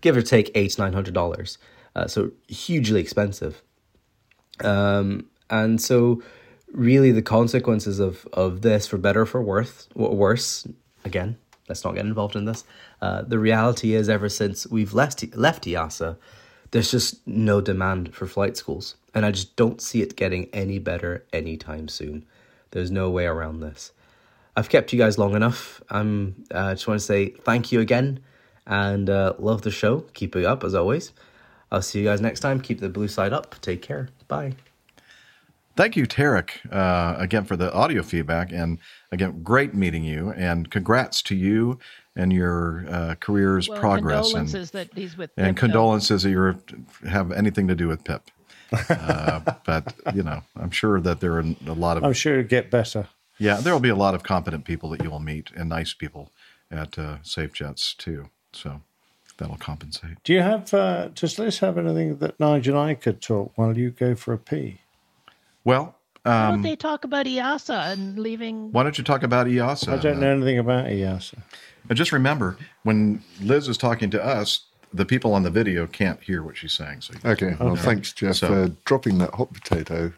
give or take eight nine hundred dollars. Uh, so hugely expensive. Um, and so really the consequences of of this, for better or for worse, worse again. Let's not get involved in this. Uh, the reality is, ever since we've left left EASA, there's just no demand for flight schools, and I just don't see it getting any better anytime soon. There's no way around this. I've kept you guys long enough. I'm uh, just want to say thank you again, and uh, love the show. Keep it up as always. I'll see you guys next time. Keep the blue side up. Take care. Bye. Thank you, Tarik, uh, again for the audio feedback, and again, great meeting you, and congrats to you and your uh, career's Well, progress, condolences and that he's with and Pip, though. condolences that you have anything to do with Pip. Uh, but you know, I'm sure that there are a lot of I'm sure it'll get better. yeah, there will be a lot of competent people that you will meet and nice people at uh, Safe Jets too. So that'll compensate. Do you have, uh, does Liz have anything that Nigel and I could talk while you go for a pee? Well, Why don't um, they talk about EASA and leaving? why don't you talk about EASA? I don't know anything about EASA. But just remember, when Liz is talking to us, the people on the video can't hear what she's saying. So Okay. Well, thanks, Jeff, So- for dropping that hot potato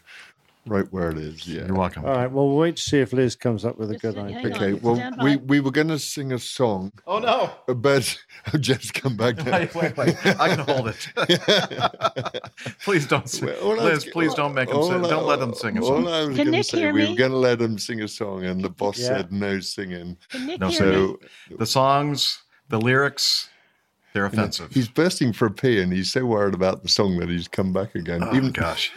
right where it is. Yeah. You're welcome. All right, well, we'll wait to see if Liz comes up with a good idea. Okay. Well, we, we were going to sing a song. Oh no! Uh, but I've just come back now. Wait, wait, wait. I can hold it. please don't sing. Well, all I Liz, please don't make them all sing. I- Don't let them sing a all song. I was Can going to Nick say, hear we me? were going to let him sing a song, and the boss Yeah. said no singing. Can Nick No, hear so me? the songs, the lyrics, they're offensive. He's bursting for a pee, and he's so worried about the song that he's come back again. Oh, gosh.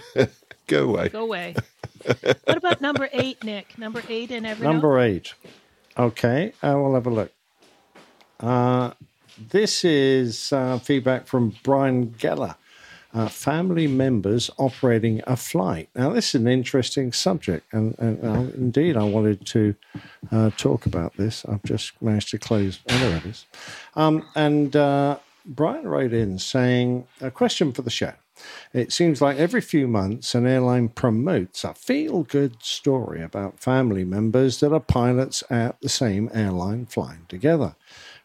Go away. Go away. what about number eight, Nick? Number eight in every Number eight. Okay, uh, we'll have a look. Uh, this is uh, feedback from Brian Geller. Uh, family members operating a flight. Now, this is an interesting subject, and, and uh, indeed, I wanted to uh, talk about this. I've just managed to close. Oh, there it is. Um, and uh, Brian wrote in saying, A question for the show. It seems like every few months, an airline promotes a feel good story about family members that are pilots at the same airline flying together.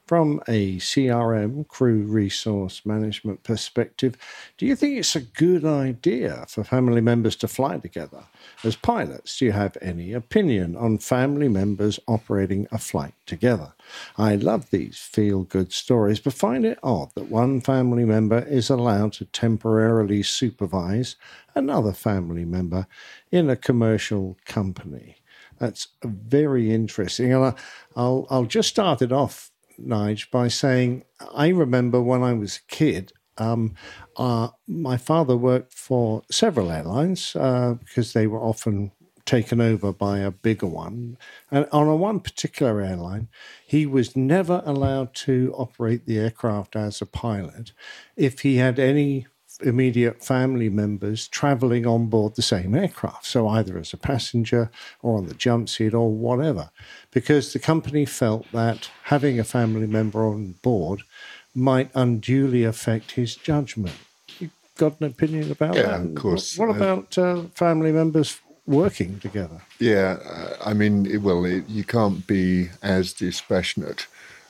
From a CRM, crew resource management perspective, do you think it's a good idea for family members to fly together? As pilots, do you have any opinion on family members operating a flight together? I love these feel good stories, but find it odd that one family member is allowed to temporarily supervise another family member in a commercial company. That's very interesting. And I'll, I'll just start it off, Nige, by saying I remember when I was a kid, um, uh, my father worked for several airlines uh, because they were often taken over by a bigger one. And on a one particular airline, he was never allowed to operate the aircraft as a pilot if he had any immediate family members traveling on board the same aircraft. So either as a passenger or on the jump seat or whatever, because the company felt that having a family member on board might unduly affect his judgment. You've got an opinion about Yeah, that? of course. What Uh, about uh, family members working together? Yeah, uh, I mean, it, well, it, you can't be as dispassionate.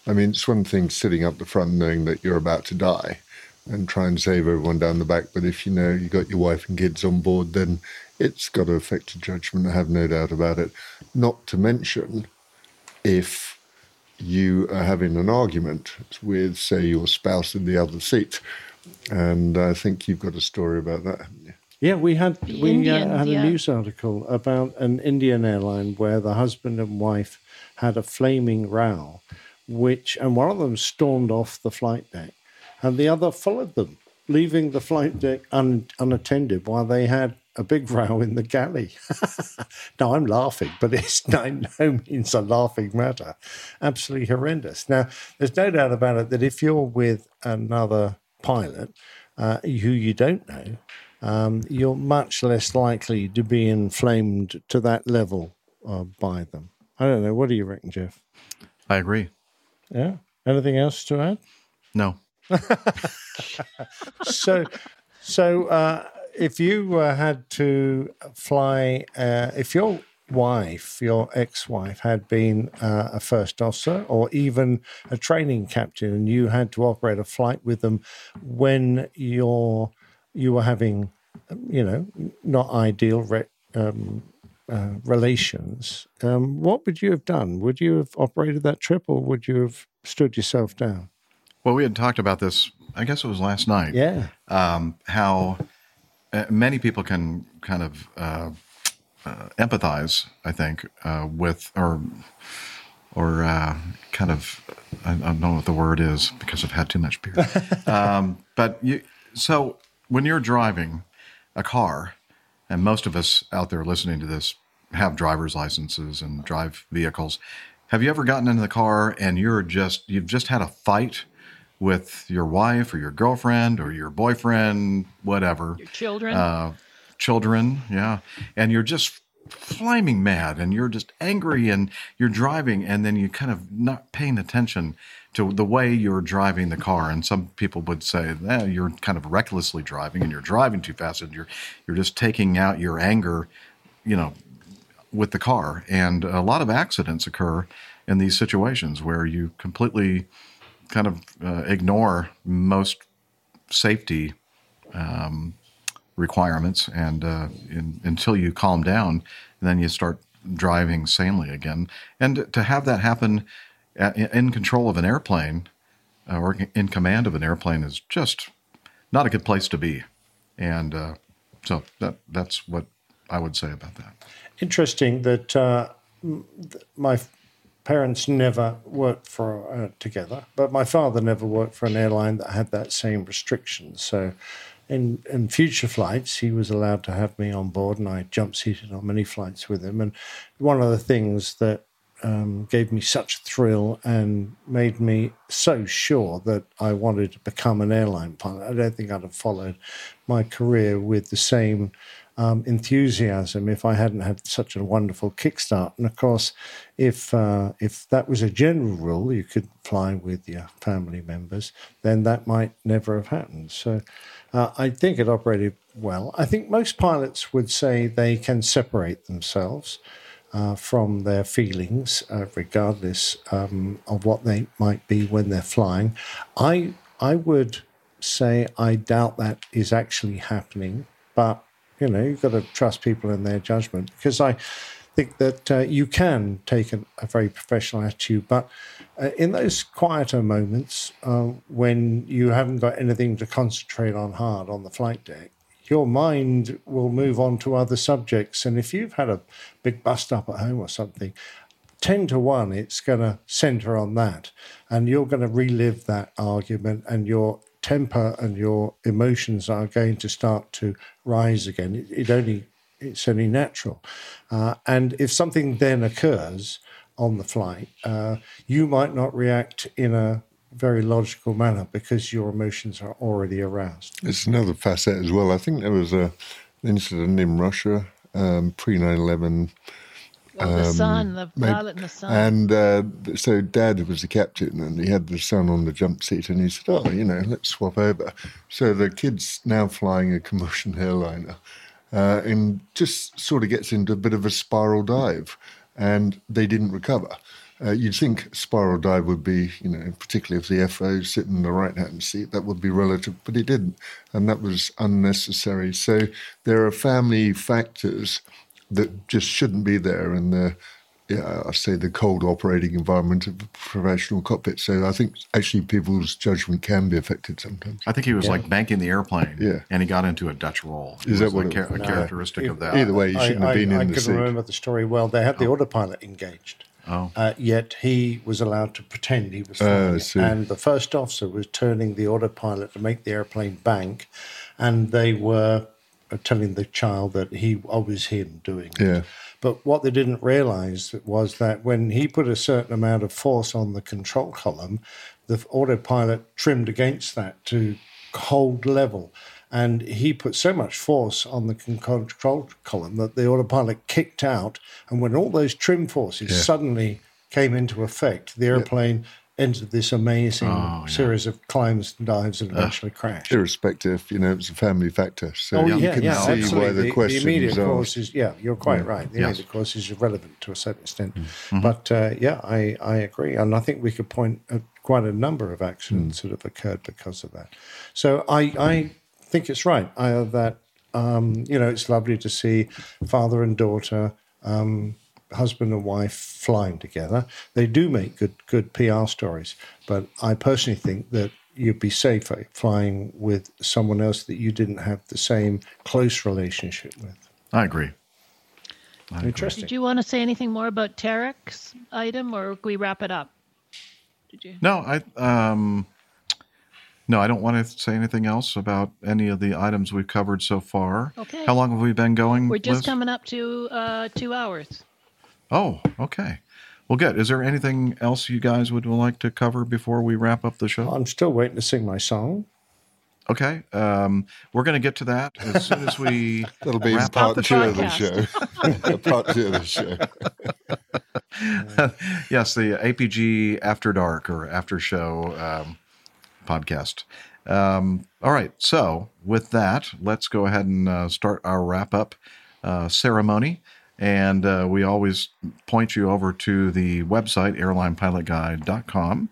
I mean, it's one thing sitting up the front knowing that you're about to die and try and save everyone down the back. But if you know you got your wife and kids on board, then it's got to affect your judgment. I have no doubt about it. Not to mention if you are having an argument with, say, your spouse in the other seat. And I think you've got a story about that. Yeah, we had The we Indian, uh, had yeah. a news article about an Indian airline where the husband and wife had a flaming row, which and one of them stormed off the flight deck, and the other followed them, leaving the flight deck un, unattended while they had a big row in the galley. now I'm laughing, but it's by no means a laughing matter. Absolutely horrendous. Now there's no doubt about it that if you're with another pilot uh, who you don't know, um, you're much less likely to be inflamed to that level uh, by them. I don't know. What do you reckon, Jeff? I agree. Yeah. Anything else to add? No. so, so uh, if you uh, had to fly, uh, if your wife, your ex-wife, had been uh, a first officer or even a training captain, and you had to operate a flight with them when you're you were having, you know, not ideal re- um, uh, relations, um, what would you have done? Would you have operated that trip, or would you have stood yourself down? Well, we had talked about this. I guess it was last night. Yeah. Um, how uh, many people can kind of uh, uh, empathize, I think, uh, with or or uh, kind of I, I don't know what the word is because I've had too much beer. um, but you, so when you're driving a car, and most of us out there listening to this have driver's licenses and drive vehicles. Have you ever gotten into the car and you're just you've just had a fight with your wife or your girlfriend or your boyfriend, whatever, Your children. uh, children, yeah, and you're just flaming mad and you're just angry and you're driving and then you kind of not paying attention to the way you're driving the car. And some people would say eh, you're kind of recklessly driving and you're driving too fast and you're you're just taking out your anger you know with the car. And a lot of accidents occur in these situations where you completely kind of uh, ignore most safety um, requirements and uh, in, until you calm down then you start driving sanely again. And to have that happen at, in control of an airplane uh, or in command of an airplane is just not a good place to be. And uh, so that that's what i would say about that. Interesting that uh, my parents never worked for uh, together, but my father never worked for an airline that had that same restriction. So, in in future flights, he was allowed to have me on board, and I jump seated on many flights with him. And one of the things that um, gave me such a thrill and made me so sure that I wanted to become an airline pilot. I don't think I'd have followed my career with the same um, enthusiasm if I hadn't had such a wonderful kickstart. And of course, if uh, if that was a general rule, you could fly with your family members, then that might never have happened. So uh, I think it operated well. I think most pilots would say they can separate themselves uh, from their feelings, uh, regardless um, of what they might be when they're flying. I I would say I doubt that is actually happening, but you know you've got to trust people in their judgment because I think that uh, you can take a, a very professional attitude, but uh, in those quieter moments uh, when you haven't got anything to concentrate on hard on the flight deck, your mind will move on to other subjects. And if you've had a big bust up at home or something, 10 to 1, it's going to center on that. And you're going to relive that argument, and your temper and your emotions are going to start to rise again. It, it only it's only natural. Uh, and if something then occurs on the flight, uh, you might not react in a very logical manner because your emotions are already aroused. It's another facet as well. I think there was a, incident in Russia um, pre 9 11. Oh, the son, the pilot and the son. And uh, so dad was the captain and he had the son on the jump seat and he said, Oh, you know, let's swap over. So the kid's now flying a commercial airliner uh, and just sort of gets into a bit of a spiral dive and they didn't recover. Uh, you'd think spiral dive would be, you know, particularly if the FO sitting in the right hand seat, that would be relative, but it didn't. And that was unnecessary. So there are family factors that just shouldn't be there. And the yeah, I say the cold operating environment of a professional cockpit. So I think actually people's judgment can be affected sometimes. I think he was Yeah. like banking the airplane. Yeah. And he got into a Dutch roll. Is that what like it- a No. characteristic of that. Either way, you shouldn't have been I in the seat. I can seat. remember the story well. They had the autopilot engaged. Oh. Uh, yet he was allowed to pretend he was Oh, flying. it. and the first officer was turning the autopilot to make the airplane bank, and they were Uh, telling the child that he it was him doing it. Yeah. But what they didn't realize was that when he put a certain amount of force on the control column, the autopilot trimmed against that to hold level. And he put so much force on the control column that the autopilot kicked out. And when all those trim forces Yeah. suddenly came into effect, the airplane entered this amazing Oh, yeah. series of climbs and dives and eventually crashed. Irrespective, you know, it's a family factor. So oh, you yeah, can yeah, see absolutely. why the, questions immediate are. cause is, yeah, you're quite Yeah. right. The Yes. immediate cause is irrelevant to a certain extent. Mm-hmm. But uh, yeah, I, I agree. And I think we could point at quite a number of accidents Hmm. that have occurred because of that. So I, I think it's right uh, that, um, you know, it's lovely to see father and daughter. Um, husband and wife flying together they do make good good pr stories but i personally think that you'd be safer flying with someone else that you didn't have the same close relationship with I agree. interesting Did you want to say anything more about Tarik's item, or we wrap it up? Did you? No, I um, no, I don't want to say anything else about any of the items we've covered so far. Okay. How long have we been going? We're just Liz? coming up to uh, two hours. Oh, okay. Well, good. Is there anything else you guys would like to cover before we wrap up the show? i'm still waiting to sing my song Okay. Um, we're going to get to that as soon as we. That'll be wrap part up two of the show. part two of the show. yes, the APG After Dark or After Show um, podcast. Um, all right. So, with that, let's go ahead and uh, start our wrap up uh, ceremony. And uh, we always point you over to the website, airlinepilotguy.com,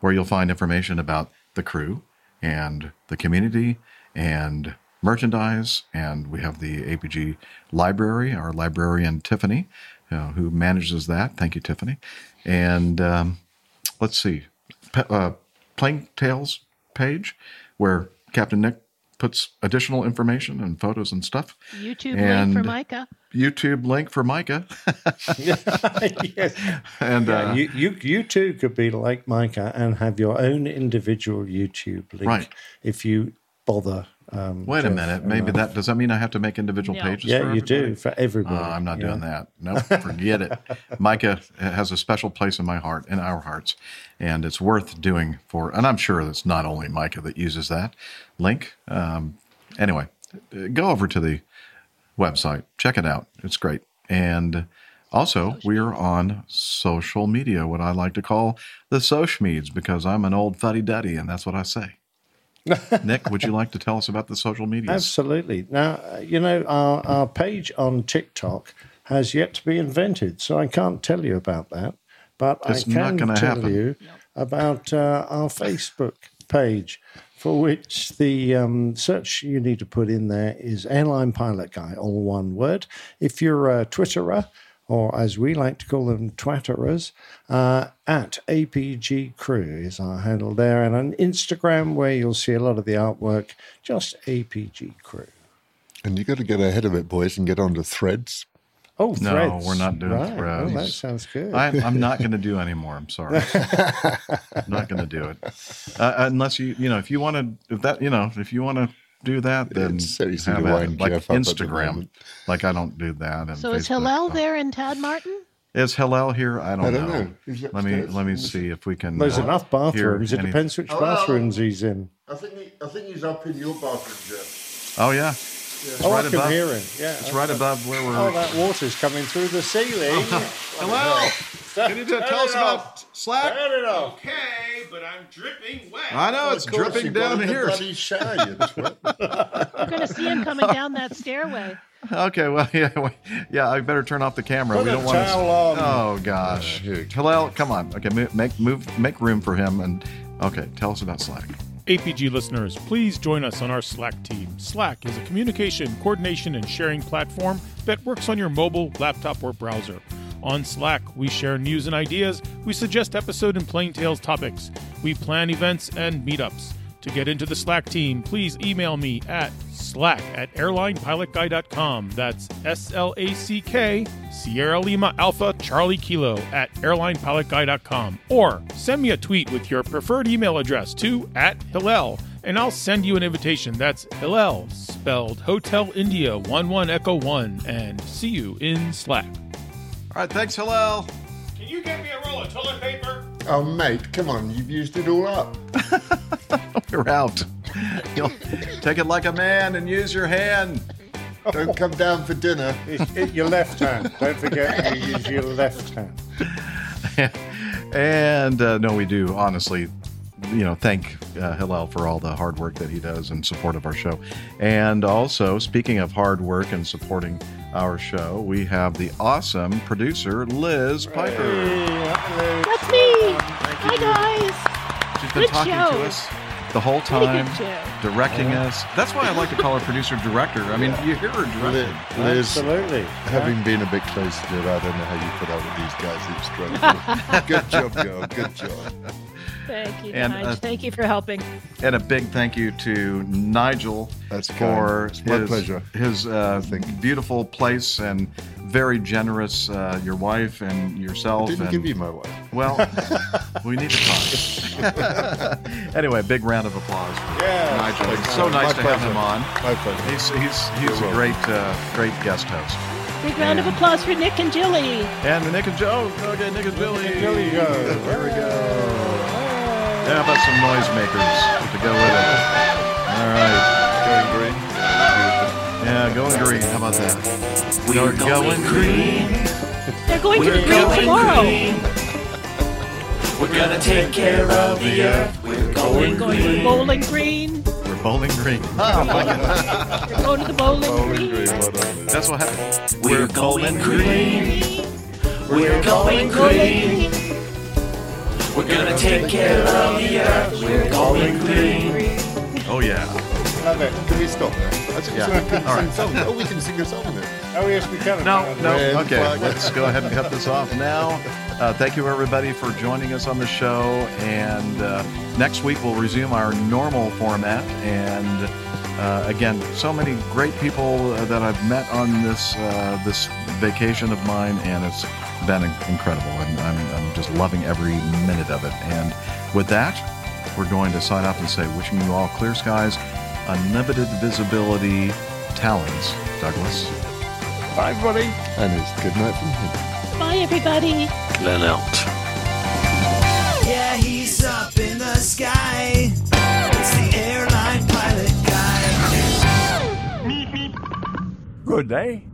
where you'll find information about the crew and the community and merchandise. And we have the APG library, our librarian, Tiffany, uh, who manages that. Thank you, Tiffany. And um, let's see, Pe- uh, Plane Tales page where Captain Nick puts additional information and photos and stuff. YouTube And link for Micah. YouTube link for Micah. yes. And Yeah, uh, you, you you too could be like Micah and have your own individual YouTube link Right. if you bother. Um, wait a minute. Maybe enough. that does that mean I have to make individual No. pages? Yeah, for you do, for everybody, Uh, I'm not yeah. doing that. No, forget it. Micah has a special place in my heart, in our hearts, and it's worth doing for. And I'm sure it's not only Micah that uses that link. Um, anyway, uh, go over to the website, check it out. It's great, and. Also, we are on social media, what I like to call the social meds, because I'm an old fuddy duddy, and that's what I say. Nick, would you like to tell us about the social media? Absolutely. Now, uh, you know, our, our page on TikTok has yet to be invented, so I can't tell you about that. But It's I can gonna tell happen. you about uh, our Facebook page, for which the um, search you need to put in there is Airline Pilot Guy, all one word. If you're a Twitterer, or as we like to call them, Twatterers, uh, at APG Crew is our handle there, and on Instagram, where you'll see a lot of the artwork, just APG Crew. And you got to get ahead of it, boys, and get onto threads. Oh, threads. No, threads. we're not doing Right. threads. Oh, that sounds good. I, I'm not going to do any more. I'm sorry. I'm not going to do it uh, unless you, you know, if you want to, if that, you know, if you want to do that, then so have to at it. like Jeff up at the Instagram. Like I don't do that. And So is Facebook. Hillel there in Tadmarton? Is Hillel here? I don't, I don't know. know. Let me let me see if we can. There's uh, enough bathrooms. It any- depends which well. bathrooms he's in. I think he, I think he's up in your bathroom, Jeff. Oh yeah. It's oh, right I can above. hear him. Yeah, It's right above where we're. Oh, that water's coming through the ceiling. Hello. Can you tell us about Slack? Turn it off. Okay, but I'm dripping wet. I know it's dripping down here. bloody shower, you twit. You're going to see him coming down that stairway. Okay, well, yeah, well, yeah. I better turn off the camera. Put we don't want to. towel on. Oh gosh, Hillel, come on. Okay, mo- make move, make room for him. And okay, tell us about Slack. APG listeners, please join us on our Slack team. Slack is a communication, coordination, and sharing platform that works on your mobile, laptop, or browser. On Slack, we share news and ideas, we suggest episode and plane tales topics, we plan events and meetups. To get into the Slack team, please email me at slack at airlinepilotguy.com. That's S L A C K, Sierra Lima Alpha Charlie Kilo at airlinepilotguy.com. Or send me a tweet with your preferred email address to at Hillel, and I'll send you an invitation. That's Hillel, spelled Hotel India 11 Echo 1, and see you in Slack. All right, thanks, Hillel. Can you get me a roll of toilet paper? Oh, mate, come on, you've used it all up. You're out. You'll take it like a man and use your hand. Don't come down for dinner. It's, it, your left hand. Don't forget you use your left hand. and uh, no, we do honestly. You know, thank uh, Hillel for all the hard work that he does in support of our show. And also, speaking of hard work and supporting our show, we have the awesome producer Liz Piper. That's me. Hi guys. She's been Good talking show. to us the whole time, good show. directing us. That's why I like to call her producer director. I mean, you hear her directing. Liz, Absolutely. having been a bit close to it, I don't know how you put up with these guys. It's dreadful. good job, girl. Good job. Thank you, And, Nige. uh, Thank you for helping. And a big thank you to Nigel That's for kind. It's my pleasure. his uh, beautiful place and very generous. Uh, your wife and yourself. I didn't and, give you my wife. Well, we need to talk. anyway, big round of applause for Yeah. Nigel. It's you. so My nice to have him on. My pleasure. He's he's he's You're a welcome. great uh, great guest host. Big round of applause for Nick and Jilly. And the Nick and Joe. Okay, Nick and Billy. Billy go. There we go. Yeah, how about some noisemakers to go with it? All right. Going green. Yeah, going green. How about that? We're going green. They're going to We're the green going tomorrow. green. We're gonna take care of the earth. We're going green. Bowling Green. We're bowling green. Oh, my God. They're going to the Bowling, Green. That's what happened. We're going green. We're going green. We're gonna take care of the earth. We're going green. Oh, yeah. Love it. Can we stop there? I just Yeah. want to All right. sing song. Oh, we can sing a song in it. Oh, yes, we can. No, no. Red Okay, flag. let's go ahead and cut this off now. Uh, thank you, everybody, for joining us on the show. And uh, next week, we'll resume our normal format. And uh, again, so many great people uh, that I've met on this uh, this vacation of mine, and it's been incredible. And I'm, I'm just loving every minute of it. And with that, we're going to sign off and say, wishing you all clear skies, unlimited visibility, talons, Douglas. Bye, everybody. And it's good night from him. Bye, everybody. Glenn out. Yeah, he's up in the sky. It's the airline pilot guy. Good day.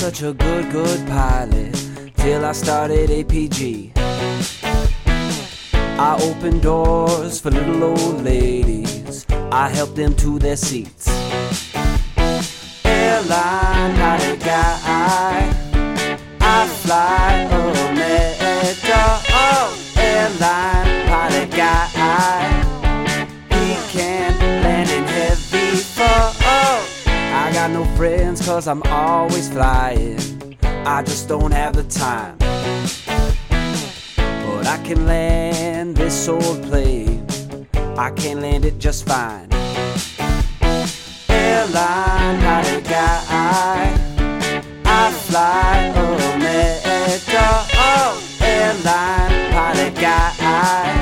Such a good, good pilot till I started APG. I opened doors for little old ladies, I helped them to their seats. Airline pilot guy, I fly America. got no friends cause I'm always flying. I just don't have the time. But I can land this old plane. I can land it just fine. Airline, pilot guy. I fly Omega. Oh, airline, pilot guy.